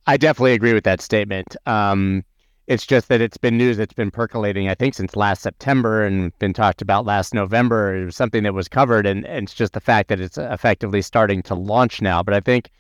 I definitely agree with that statement. Um, It's just that it's been news that's been percolating, I think, since last September and been talked about last November. It was something that was covered, and, and it's just the fact that it's effectively starting to launch now. But I think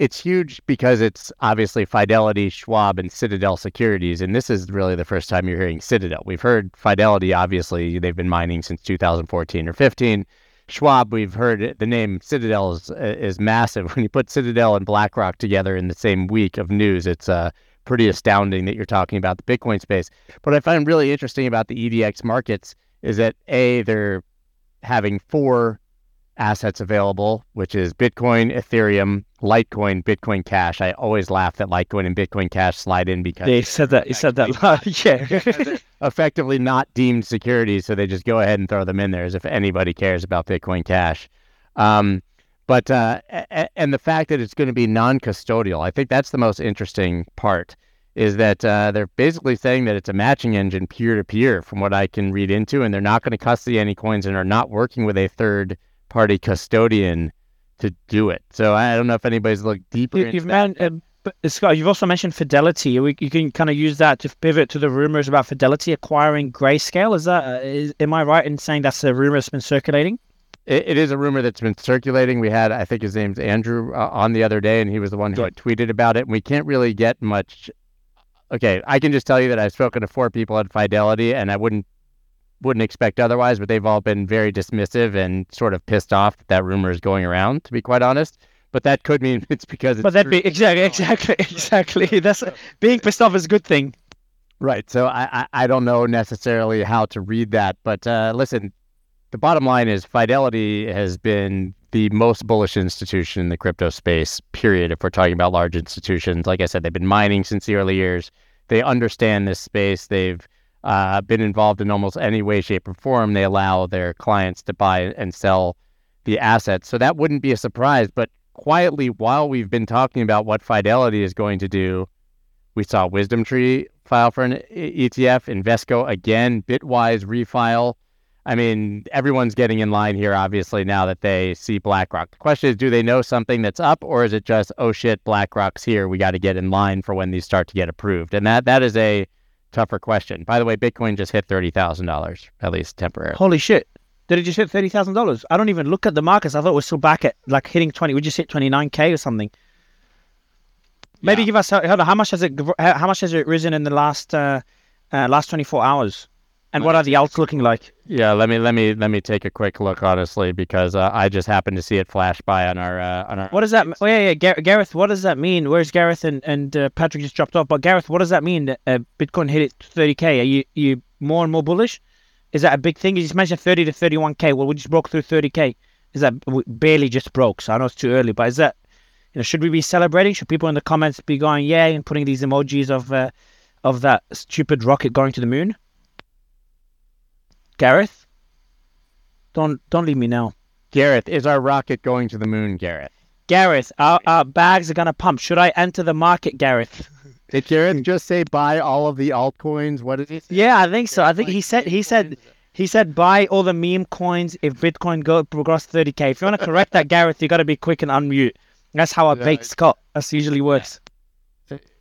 it's huge because it's obviously Fidelity, Schwab, and Citadel Securities. And this is really the first time you're hearing Citadel. We've heard Fidelity, obviously, they've been mining since 2014 or 15. Schwab, we've heard the name Citadel is, is massive. [LAUGHS] When you put Citadel and BlackRock together in the same week of news, it's uh, pretty astounding that you're talking about the Bitcoin space. What I find really interesting about the EDX markets is that A, they're having four assets available, which is Bitcoin, Ethereum, Litecoin, Bitcoin Cash. I always laugh that Litecoin and Bitcoin Cash slide in because they said that. You said that. yeah. [LAUGHS] [LAUGHS] effectively not deemed securities, so they just go ahead and throw them in there as if anybody cares about Bitcoin Cash. Um, but uh, and the fact that it's going to be non-custodial, I think that's the most interesting part. Is that uh, they're basically saying that it's a matching engine peer to peer, from what I can read into, and they're not going to custody any coins and are not working with a third party custodian to do it. So I don't know if anybody's looked deeper. You, you've man, uh, but Scott, you've also mentioned Fidelity. We, you can kind of use that to pivot to the rumors about Fidelity acquiring Grayscale. Is that uh, is, am I right in saying that's a rumor that's been circulating? It, it is a rumor that's been circulating. We had, I think his name's Andrew, uh, on the other day, and he was the one who tweeted about it. And we can't really get much. Okay, I can just tell you that I've spoken to four people at Fidelity, and I wouldn't wouldn't expect otherwise, but they've all been very dismissive and sort of pissed off that that rumor is going around, to be quite honest. But that could mean [LAUGHS] it's because it's But that'd be exactly exactly [LAUGHS] exactly. That's being pissed off is a good thing. Right. So I, I, I don't know necessarily how to read that. But uh, listen, the bottom line is Fidelity has been the most bullish institution in the crypto space, period. If we're talking about large institutions, like I said, they've been mining since the early years. They understand this space. They've uh, been involved in almost any way, shape, or form, they allow their clients to buy and sell the assets. So that wouldn't be a surprise. But quietly, while we've been talking about what Fidelity is going to do, we saw Wisdom Tree file for an ETF, Invesco again, Bitwise refile. I mean, everyone's getting in line here, obviously, now that they see BlackRock. The question is, do they know something that's up, or is it just, oh shit, BlackRock's here? We got to get in line for when these start to get approved. And that that is a tougher question. By the way, Bitcoin just hit thirty thousand dollars, at least temporarily. Holy shit! Did it just hit thirty thousand dollars? I don't even look at the markets. I thought we're still back at like hitting twenty. We just hit twenty nine k or something. Maybe yeah. give us hold on, how much has it how much has it risen in the last uh, uh, last twenty four hours? And what are the alts looking like? Yeah, let me let me let me take a quick look, honestly, because uh, I just happened to see it flash by on our uh, on our. What does that? Oh yeah, yeah, Gar- Gareth. What does that mean? Where's Gareth and and uh, Patrick just dropped off? But Gareth, what does that mean? That uh, Bitcoin hit it 30k. Are you you more and more bullish? Is that a big thing? You just mentioned 30 to 31k. Well, we just broke through 30k. Is that we barely just broke? So I know it's too early, but is that you know should we be celebrating? Should people in the comments be going yay and putting these emojis of uh, of that stupid rocket going to the moon? Gareth, don't don't leave me now. Gareth, is our rocket going to the moon, Gareth? Gareth, our, our bags are gonna pump. Should I enter the market, Gareth? Did Gareth just say buy all of the altcoins? What did he say? Yeah, I think so. I think he said he said he said buy all the meme coins if Bitcoin go across 30k. If you want to correct that, Gareth, you got to be quick and unmute. That's how I bait Scott. That's usually works.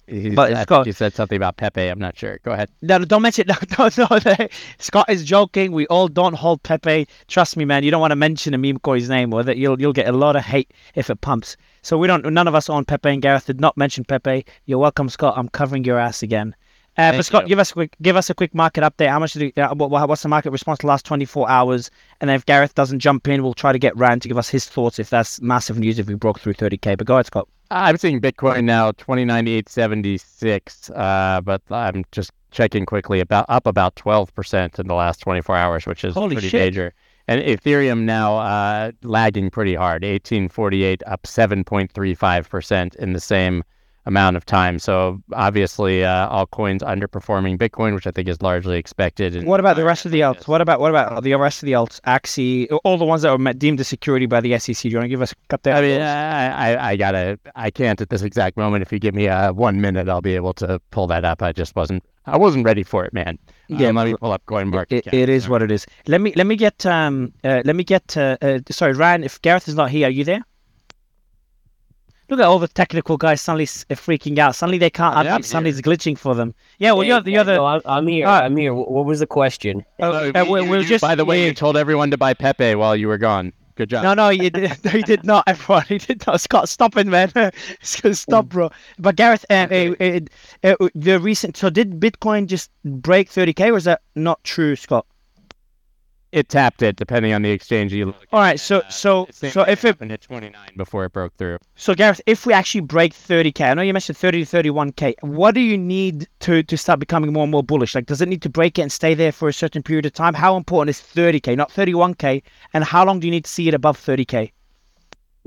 He's, but I Scott, you said something about Pepe. I'm not sure. Go ahead. No, don't mention. [LAUGHS] No, no, no. Scott is joking. We all don't hold Pepe. Trust me, man. You don't want to mention a meme name, or that you'll you'll get a lot of hate if it pumps. So we don't. None of us own Pepe, and Gareth did not mention Pepe. You're welcome, Scott. I'm covering your ass again. Uh, but Scott, you. give us a quick give us a quick market update. How much? Did, uh, what, what's the market response the last 24 hours? And then if Gareth doesn't jump in, we'll try to get Ran to give us his thoughts if that's massive news if we broke through 30k. But go ahead, Scott. I'm seeing Bitcoin now 29,876, uh, but I'm just checking quickly about up about 12% in the last 24 hours, which is Holy pretty shit. major. And Ethereum now uh, lagging pretty hard, 1848 up 7.35% in the same amount of time. So obviously, uh, altcoins underperforming Bitcoin, which I think is largely expected. And what about the rest of the alts? What about what about the rest of the alts? Axie, all the ones that were deemed a security by the SEC. Do you want to give us a update? I mean, I, I, I gotta, I can't at this exact moment. If you give me uh, one minute, I'll be able to pull that up. I just wasn't, I wasn't ready for it, man. Yeah, um, let me pull up Coin Market. It, it is what it is. Let me let me get um uh, let me get uh, uh, sorry Ryan. If Gareth is not here, are you there? Look at all the technical guys suddenly freaking out. Suddenly they can't. Yeah, unmute, suddenly it's glitching for them. Yeah, well, Hey, you're the other. no, I'm, I'm here. Uh, I'm here. What was the question? uh, uh, we- we'll just. By the way, you told everyone to buy Pepe while you were gone. Good job. No, no, you did. [LAUGHS] No, you did not. Everyone, [LAUGHS] you did not. Scott, stop it, man. [LAUGHS] Stop, bro. But Gareth, uh, uh, uh, uh, the recent. So did Bitcoin just break 30k, or is that not true, Scott? It tapped it, depending on the exchange you look. All right. So, uh, so, Same so thing if it, happened at 29 before it broke through. so Gareth, if we actually break 30k, I know you mentioned 30 to 31k. What do you need to to start becoming more and more bullish? Like, does it need to break it and stay there for a certain period of time? How important is 30k, not 31k? And how long do you need to see it above 30k?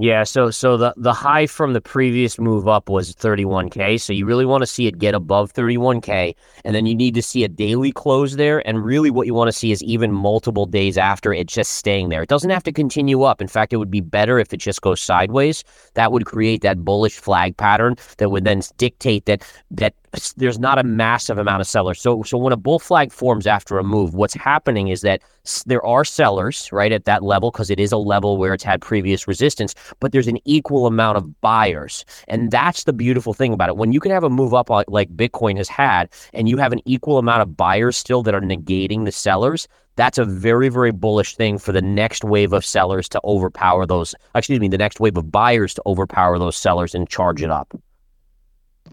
Yeah, so so the the high from the previous move up was 31k. So you really want to see it get above 31k, and then you need to see a daily close there. And really, what you want to see is even multiple days after it just staying there. It doesn't have to continue up. In fact, it would be better if it just goes sideways. That would create that bullish flag pattern that would then dictate that that there's not a massive amount of sellers. So so when a bull flag forms after a move, what's happening is that there are sellers right at that level because it is a level where it's had previous resistance but there's an equal amount of buyers. And that's the beautiful thing about it. When you can have a move up like, like Bitcoin has had, and you have an equal amount of buyers still that are negating the sellers, that's a very, very bullish thing for the next wave of sellers to overpower those, excuse me, the next wave of buyers to overpower those sellers and charge it up.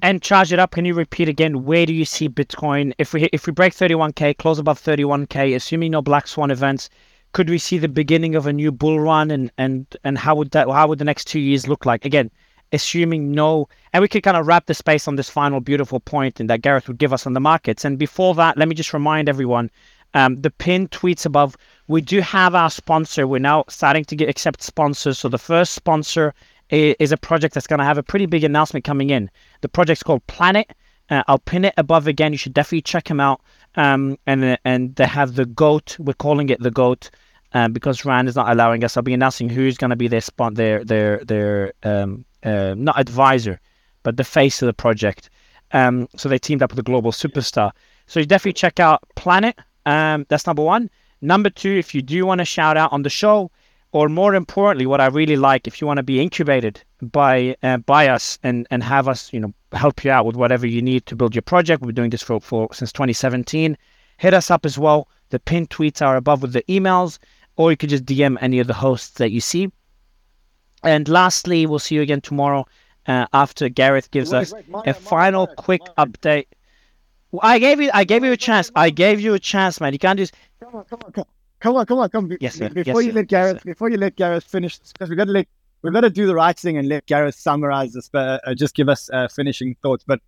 And charge it up. Can you repeat again? Where do you see Bitcoin if we if we break 31k, close above 31k, assuming no black swan events? Could we see the beginning of a new bull run? And and and how would that? How would the next two years look like? Again, assuming no, and we could kind of wrap the space on this final beautiful point, and that Gareth would give us on the markets. And before that, let me just remind everyone. Um, the pinned tweets above. We do have our sponsor. We're now starting to get accept sponsors. So the first sponsor is a project that's going to have a pretty big announcement coming in. The project's called Planet. Uh, I'll pin it above again. You should definitely check them out. Um, and uh, and they have the goat. We're calling it the goat. Um, because Ran is not allowing us, I'll be announcing who's going to be their spot, their their their um, uh, not advisor, but the face of the project. Um, so they teamed up with a global superstar. So you definitely check out Planet. Um, that's number one. Number two, if you do want to shout out on the show, or more importantly, what I really like, if you want to be incubated by uh, by us and and have us, you know, help you out with whatever you need to build your project. We've been doing this for, for since 2017. Hit us up as well. The pinned tweets are above with the emails, or you could just DM any of the hosts that you see. And lastly, we'll see you again tomorrow uh, after Gareth gives us a final quick update. I gave you, I gave you a chance. I gave you a chance, man. You can't just. Come on, come on, come on, come on, come on. Come. Yes, sir. Before Yes, you sir. let Gareth, before you let Gareth finish, because we got to let, we got to do the right thing and let Gareth summarize this, but uh, just give us uh, finishing thoughts. But,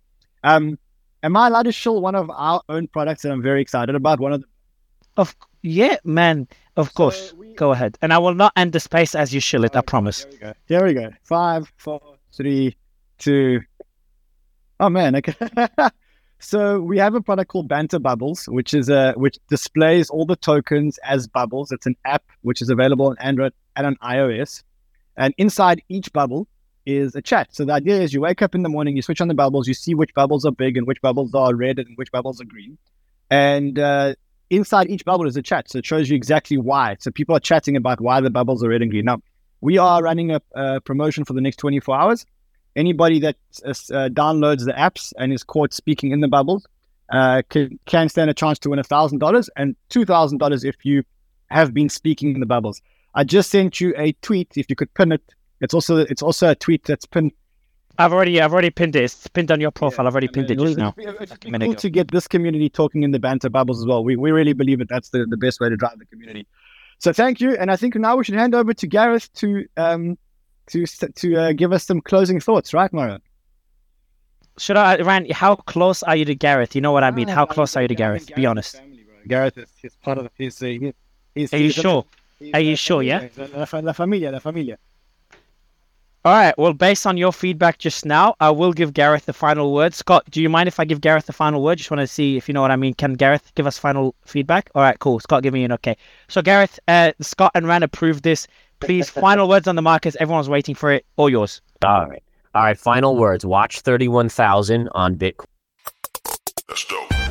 um, am I allowed to show one of our own products that I'm very excited about? One of the Of yeah, man. Of course. Go ahead, and I will not end the space as you shill it. I promise. Here we go. Five, four, three, two. Oh man. Okay. [LAUGHS] so we have a product called Banter Bubbles, which is a which displays all the tokens as bubbles. It's an app which is available on Android and on iOS. And inside each bubble is a chat. So the idea is you wake up in the morning, you switch on the bubbles, you see which bubbles are big and which bubbles are red and which bubbles are green. And uh, inside each bubble is a chat. So it shows you exactly why. So people are chatting about why the bubbles are red and green. Now, we are running a, a promotion for the next 24 hours. Anybody that uh, uh, downloads the apps and is caught speaking in the bubbles uh, can, can stand a chance to win $1,000 and $2,000 if you have been speaking in the bubbles. I just sent you a tweet. If you could pin it, it's also it's also a tweet that's pinned. I've already I've already pinned it. It's pinned on your profile. I've already pinned it just now. It's cool ago. to get this community talking in the banter bubbles as well. We, we really believe that that's the, the best way to drive the community. So thank you, and I think now we should hand over to Gareth to um to to uh, give us some closing thoughts, right, Mario? Should I, Ran? How close are you to Gareth? You know what I mean. How close are you to Gareth? Be honest. Gareth is he's part of his. Uh, he- he's, Are you he's sure? he's Are you sure? Yeah. familia, La, la familia, la familia. All right. Well, based on your feedback just now, I will give Gareth the final word. Scott, do you mind if I give Gareth the final word? Just want to see if you know what I mean. Can Gareth give us final feedback? All right, cool. Scott, give me an okay. So, Gareth, uh, Scott and Ran approved this. Please, final words on the markets. Everyone's waiting for it. All yours. All right. All right. Final words. Watch 31,000 on Bitcoin. Let's go.